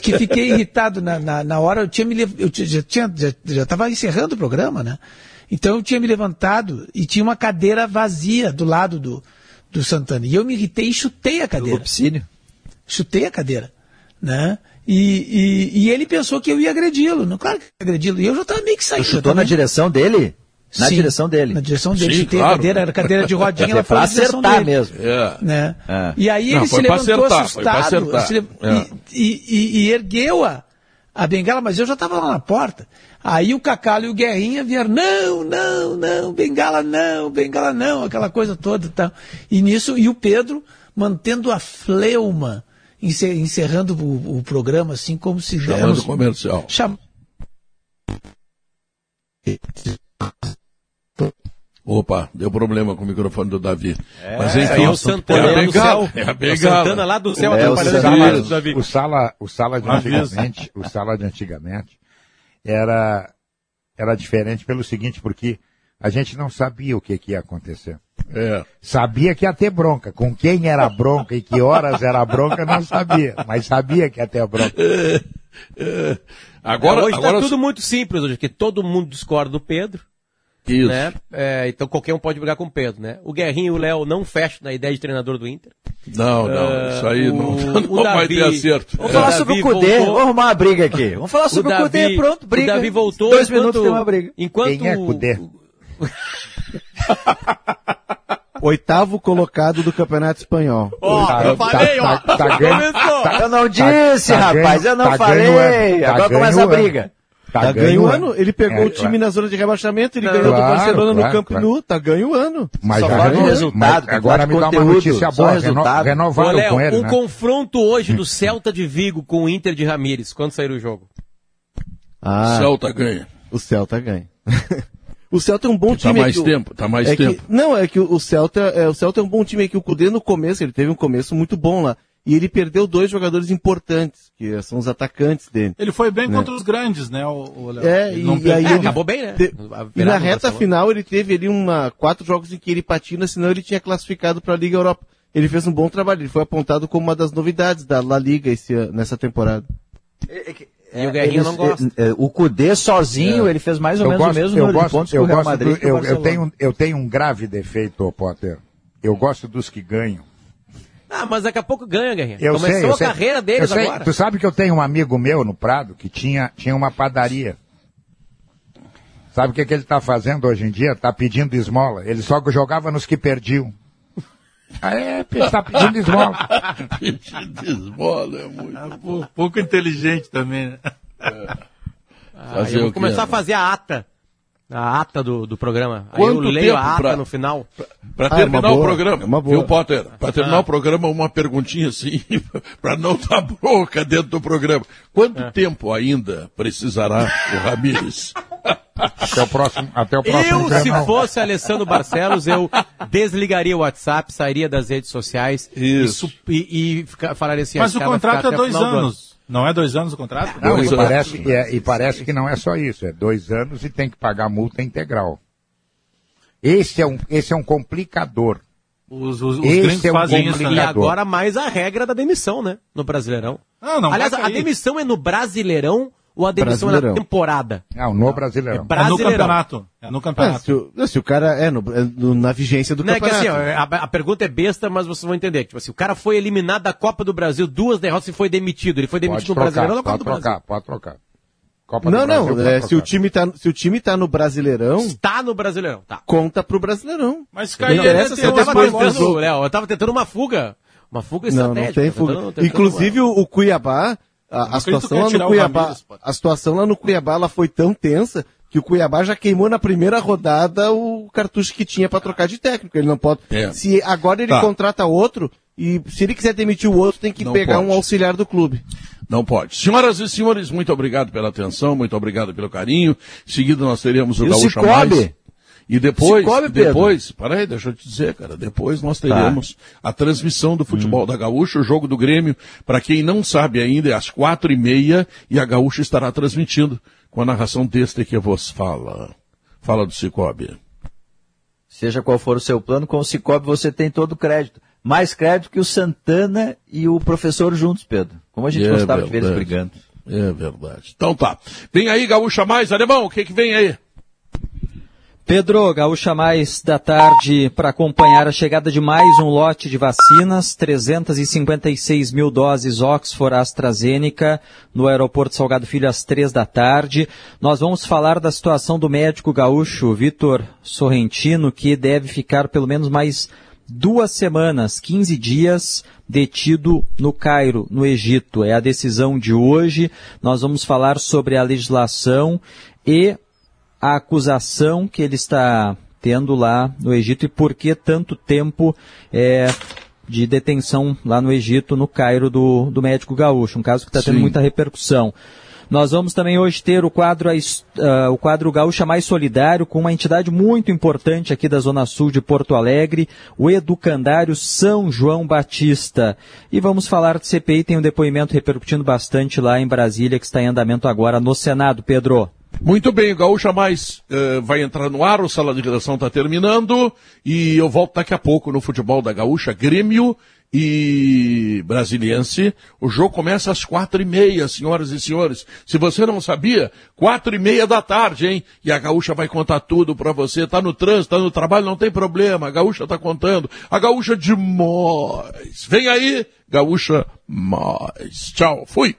que fiquei irritado na, na, na hora. Eu tinha me eu tinha- já tinha já, já estava encerrando o programa, né? Então eu tinha me levantado e tinha uma cadeira vazia do lado do, do Santana. E eu me irritei e chutei a cadeira. Lupicínio. Chutei a cadeira, né? E, e, e ele pensou que eu ia agredi-lo. Não, claro que ia agredi-lo. E eu já estava meio que Tu saindo. chutou na também. direção dele? Na Sim, direção dele. Na direção dele. Sim, claro. a cadeira, era cadeira de rodinha, ela foi pra na direção acertar dele. mesmo. É. né? É. E aí Não, ele se levantou acertar, assustado se le- É. e, e- e- ergueu a, a bengala, mas eu já estava lá na porta. Aí o Cacalo e o Guerrinha vieram, não, não, não, bengala não, bengala não, aquela coisa toda. e Tal. E nisso, e o Pedro mantendo a fleuma, ence- encerrando o, o programa assim como se Chamando demos- o comercial. Cham- Opa, deu problema com o microfone do Davi. Mas isso enfim, aí é o Santana é a lá do bengala. céu. É a É o bengala. Santana lá do céu É, o atrapalhando do Davi. O sala, o sala de antigamente, o sala de antigamente era era diferente pelo seguinte, porque a gente não sabia o que, que ia acontecer. É. Sabia que ia ter bronca. Com quem era bronca e que horas era bronca, não sabia. Mas sabia que ia ter bronca. Agora, É, hoje agora está tudo muito simples, hoje, porque todo mundo discorda do Pedro. Isso. Né? É, então qualquer um pode brigar com o Pedro, né? O Guerrinho e o Léo não fecham na ideia de treinador do Inter. Não, não, É, isso aí não, o- não o vai Davi- ter acerto. Vamos falar Davi sobre o Cudê. voltou. Vamos arrumar uma briga aqui. Vamos falar sobre o, Cudê. Pronto, briga. O Davi voltou. Dois enquanto- minutos tem uma briga. Enquanto Quem é Cudê? Oitavo colocado do Campeonato Espanhol. Ó, Tá- eu falei, ó. tá- tá ganho- eu não disse, tá rapaz. ganho- eu não tá falei. tá Agora ganho começa a ano. briga. Tá, ganho o ano. ano. Ele pegou É, o time claro. na zona de rebaixamento, ele Não. ganhou do Claro, Barcelona no claro, Camp claro. Nou, tá ganho o ano. Mas Só já ganhou. resultado, Mas que agora me dá uma conteúdo, notícia boa. Reno, resultado. Ô, renovaram Léo, com ele, um né? confronto hoje do Celta de Vigo com o Inter de Ramires. Quando sair o jogo? Ah, Celta ganha. o Celta ganha. o Celta é um bom Tá time. é mais que o- tempo, tá mais é que- tempo. não, é que o o Celta, é, o Celta é um bom time, é que o Cudê no começo, ele teve um começo muito bom lá. E ele perdeu dois jogadores importantes, que são os atacantes dele. Ele foi bem Né? contra os grandes, né, o, o Léo? É, Ele e, não e aí ele, acabou bem, né? te- e na reta final ele teve ali uma, quatro jogos em que ele patina, senão ele tinha classificado para a Liga Europa. Ele fez um bom trabalho, ele foi apontado como uma das novidades da La Liga esse, nessa temporada. E o Guerrinho Eles- não gosta. é, é, o Cudê sozinho, ele fez mais ou Eu menos gosto, o mesmo eu número de gosto, pontos que eu o Real gosto Madrid do- que eu, eu tenho, eu tenho um grave defeito, Potter. Eu gosto dos que ganham. Ah, mas daqui a pouco ganha, Guerrinho. Eu Começou sei, eu a sei. carreira deles Eu sei. agora. Tu sabe que eu tenho um amigo meu no Prado que tinha, tinha uma padaria. Sabe o que, que ele está fazendo hoje em dia? Está pedindo esmola. Ele só jogava nos que perdiam. Ah, é, está pedindo esmola. Pedindo esmola é muito. Ah, Pou- pouco inteligente também, né? Ah, Fazer eu vou começar a fazer a ata A ata do, do programa. Aí Quanto eu leio tempo a ata pra- no final. Para Ah, é terminar o boa, programa, é uma boa. viu, Potter? Para terminar Ah. o programa, uma perguntinha assim, para não dar bronca dentro do programa. Quanto É. tempo ainda precisará o Ramires? Até o próximo, até o próximo Eu, se fosse Alessandro Barcelos, eu desligaria o WhatsApp, sairia das redes sociais e, Isso. e, e fica- falaria assim... Mas o contrato é dois final do ano. anos. Não é dois anos o contrato? Não, Dois e, anos. parece, e, é- e parece que não é só isso, é dois anos e tem que pagar multa integral. Esse é um, esse é um complicador. Os, os, os Esse é um fazem isso, E né? complicador. agora mais a regra da demissão, né? No Brasileirão. Não, não Aliás, a demissão é no Brasileirão ou a demissão é na temporada? Não, no Brasileirão. É no Brasileirão. campeonato. É no Ah, campeonato. se, o, se o cara é, no- é no- na vigência do Não, é que campeonato. assim, ó, a, a pergunta é besta, mas vocês vão entender. Tipo assim, o cara foi eliminado da Copa do Brasil, duas derrotas e foi demitido. Ele foi Pode demitido no trocar, Brasileirão ou na Copa pode do Brasil? trocar, pode trocar. Copa não, do não, Brasil, é, pode se, o time tá, se o time tá no Brasileirão, Está no Brasileirão, tá. conta pro Brasileirão. Mas Não cair interessa é Eu tava tentando. Léo, eu tava tentando uma fuga. Uma fuga Não, estratégica. não tem tentando- fuga. tentando Inclusive o, o Cuiabá, a, a situação lá no Cuiabá, Ramires, a situação lá no Cuiabá, ela foi tão tensa que o Cuiabá já queimou na primeira rodada o cartucho que tinha pra trocar de técnico. Ele não pode. É. Se agora ele Tá. contrata outro e se ele quiser demitir o outro, tem que Não pegar pode. um auxiliar do clube. Não pode. Senhoras e senhores, muito obrigado pela atenção, muito obrigado pelo carinho. Em seguida nós teremos o E o Gaúcha Cicobi? Mais. E depois, Pedro? depois, peraí, deixa eu te dizer, cara, depois nós teremos a transmissão do futebol da Gaúcha, o jogo do Grêmio, para quem não sabe ainda, é às quatro e meia, e a Gaúcha estará transmitindo com a narração deste que vos fala. Fala do Cicobi. Seja qual for o seu plano, com o Cicobi você tem todo o crédito. Mais crédito que o Santana e o professor juntos, Pedro. Como a gente É gostava de ver eles verdade. brigando. É verdade. Então tá. Vem aí, Gaúcha Mais, alemão, o que que vem aí? Pedro, Gaúcha Mais da tarde para acompanhar a chegada de mais um lote de vacinas, 356 mil doses Oxford AstraZeneca no aeroporto Salgado Filho às três da tarde. Nós vamos falar da situação do médico gaúcho Vitor Sorrentino, que deve ficar pelo menos mais duas semanas, 15 dias detido no Cairo, no Egito. É a decisão de hoje. Nós vamos falar sobre a legislação e a acusação que ele está tendo lá no Egito e por que tanto tempo é, de detenção lá no Egito, no Cairo do, do médico gaúcho, um caso que está tendo Sim. muita repercussão. Nós vamos também hoje ter o quadro, ah, o quadro Gaúcha Mais Solidário com uma entidade muito importante aqui da Zona Sul de Porto Alegre, o Educandário São João Batista. E vamos falar de CPI, tem um depoimento repercutindo bastante lá em Brasília, que está em andamento agora no Senado, Pedro. Muito bem, o Gaúcha Mais eh, vai entrar no ar, o Sala de Redação está terminando e eu volto daqui a pouco no futebol da Gaúcha, Grêmio e Brasiliense. O jogo começa às quatro e meia, senhoras e senhores. Se você não sabia, quatro e meia da tarde, hein? E a Gaúcha vai contar tudo para você. Tá no trânsito, tá no trabalho, não tem problema. A Gaúcha tá contando. A Gaúcha demais. Vem aí, Gaúcha Mais. Tchau, fui.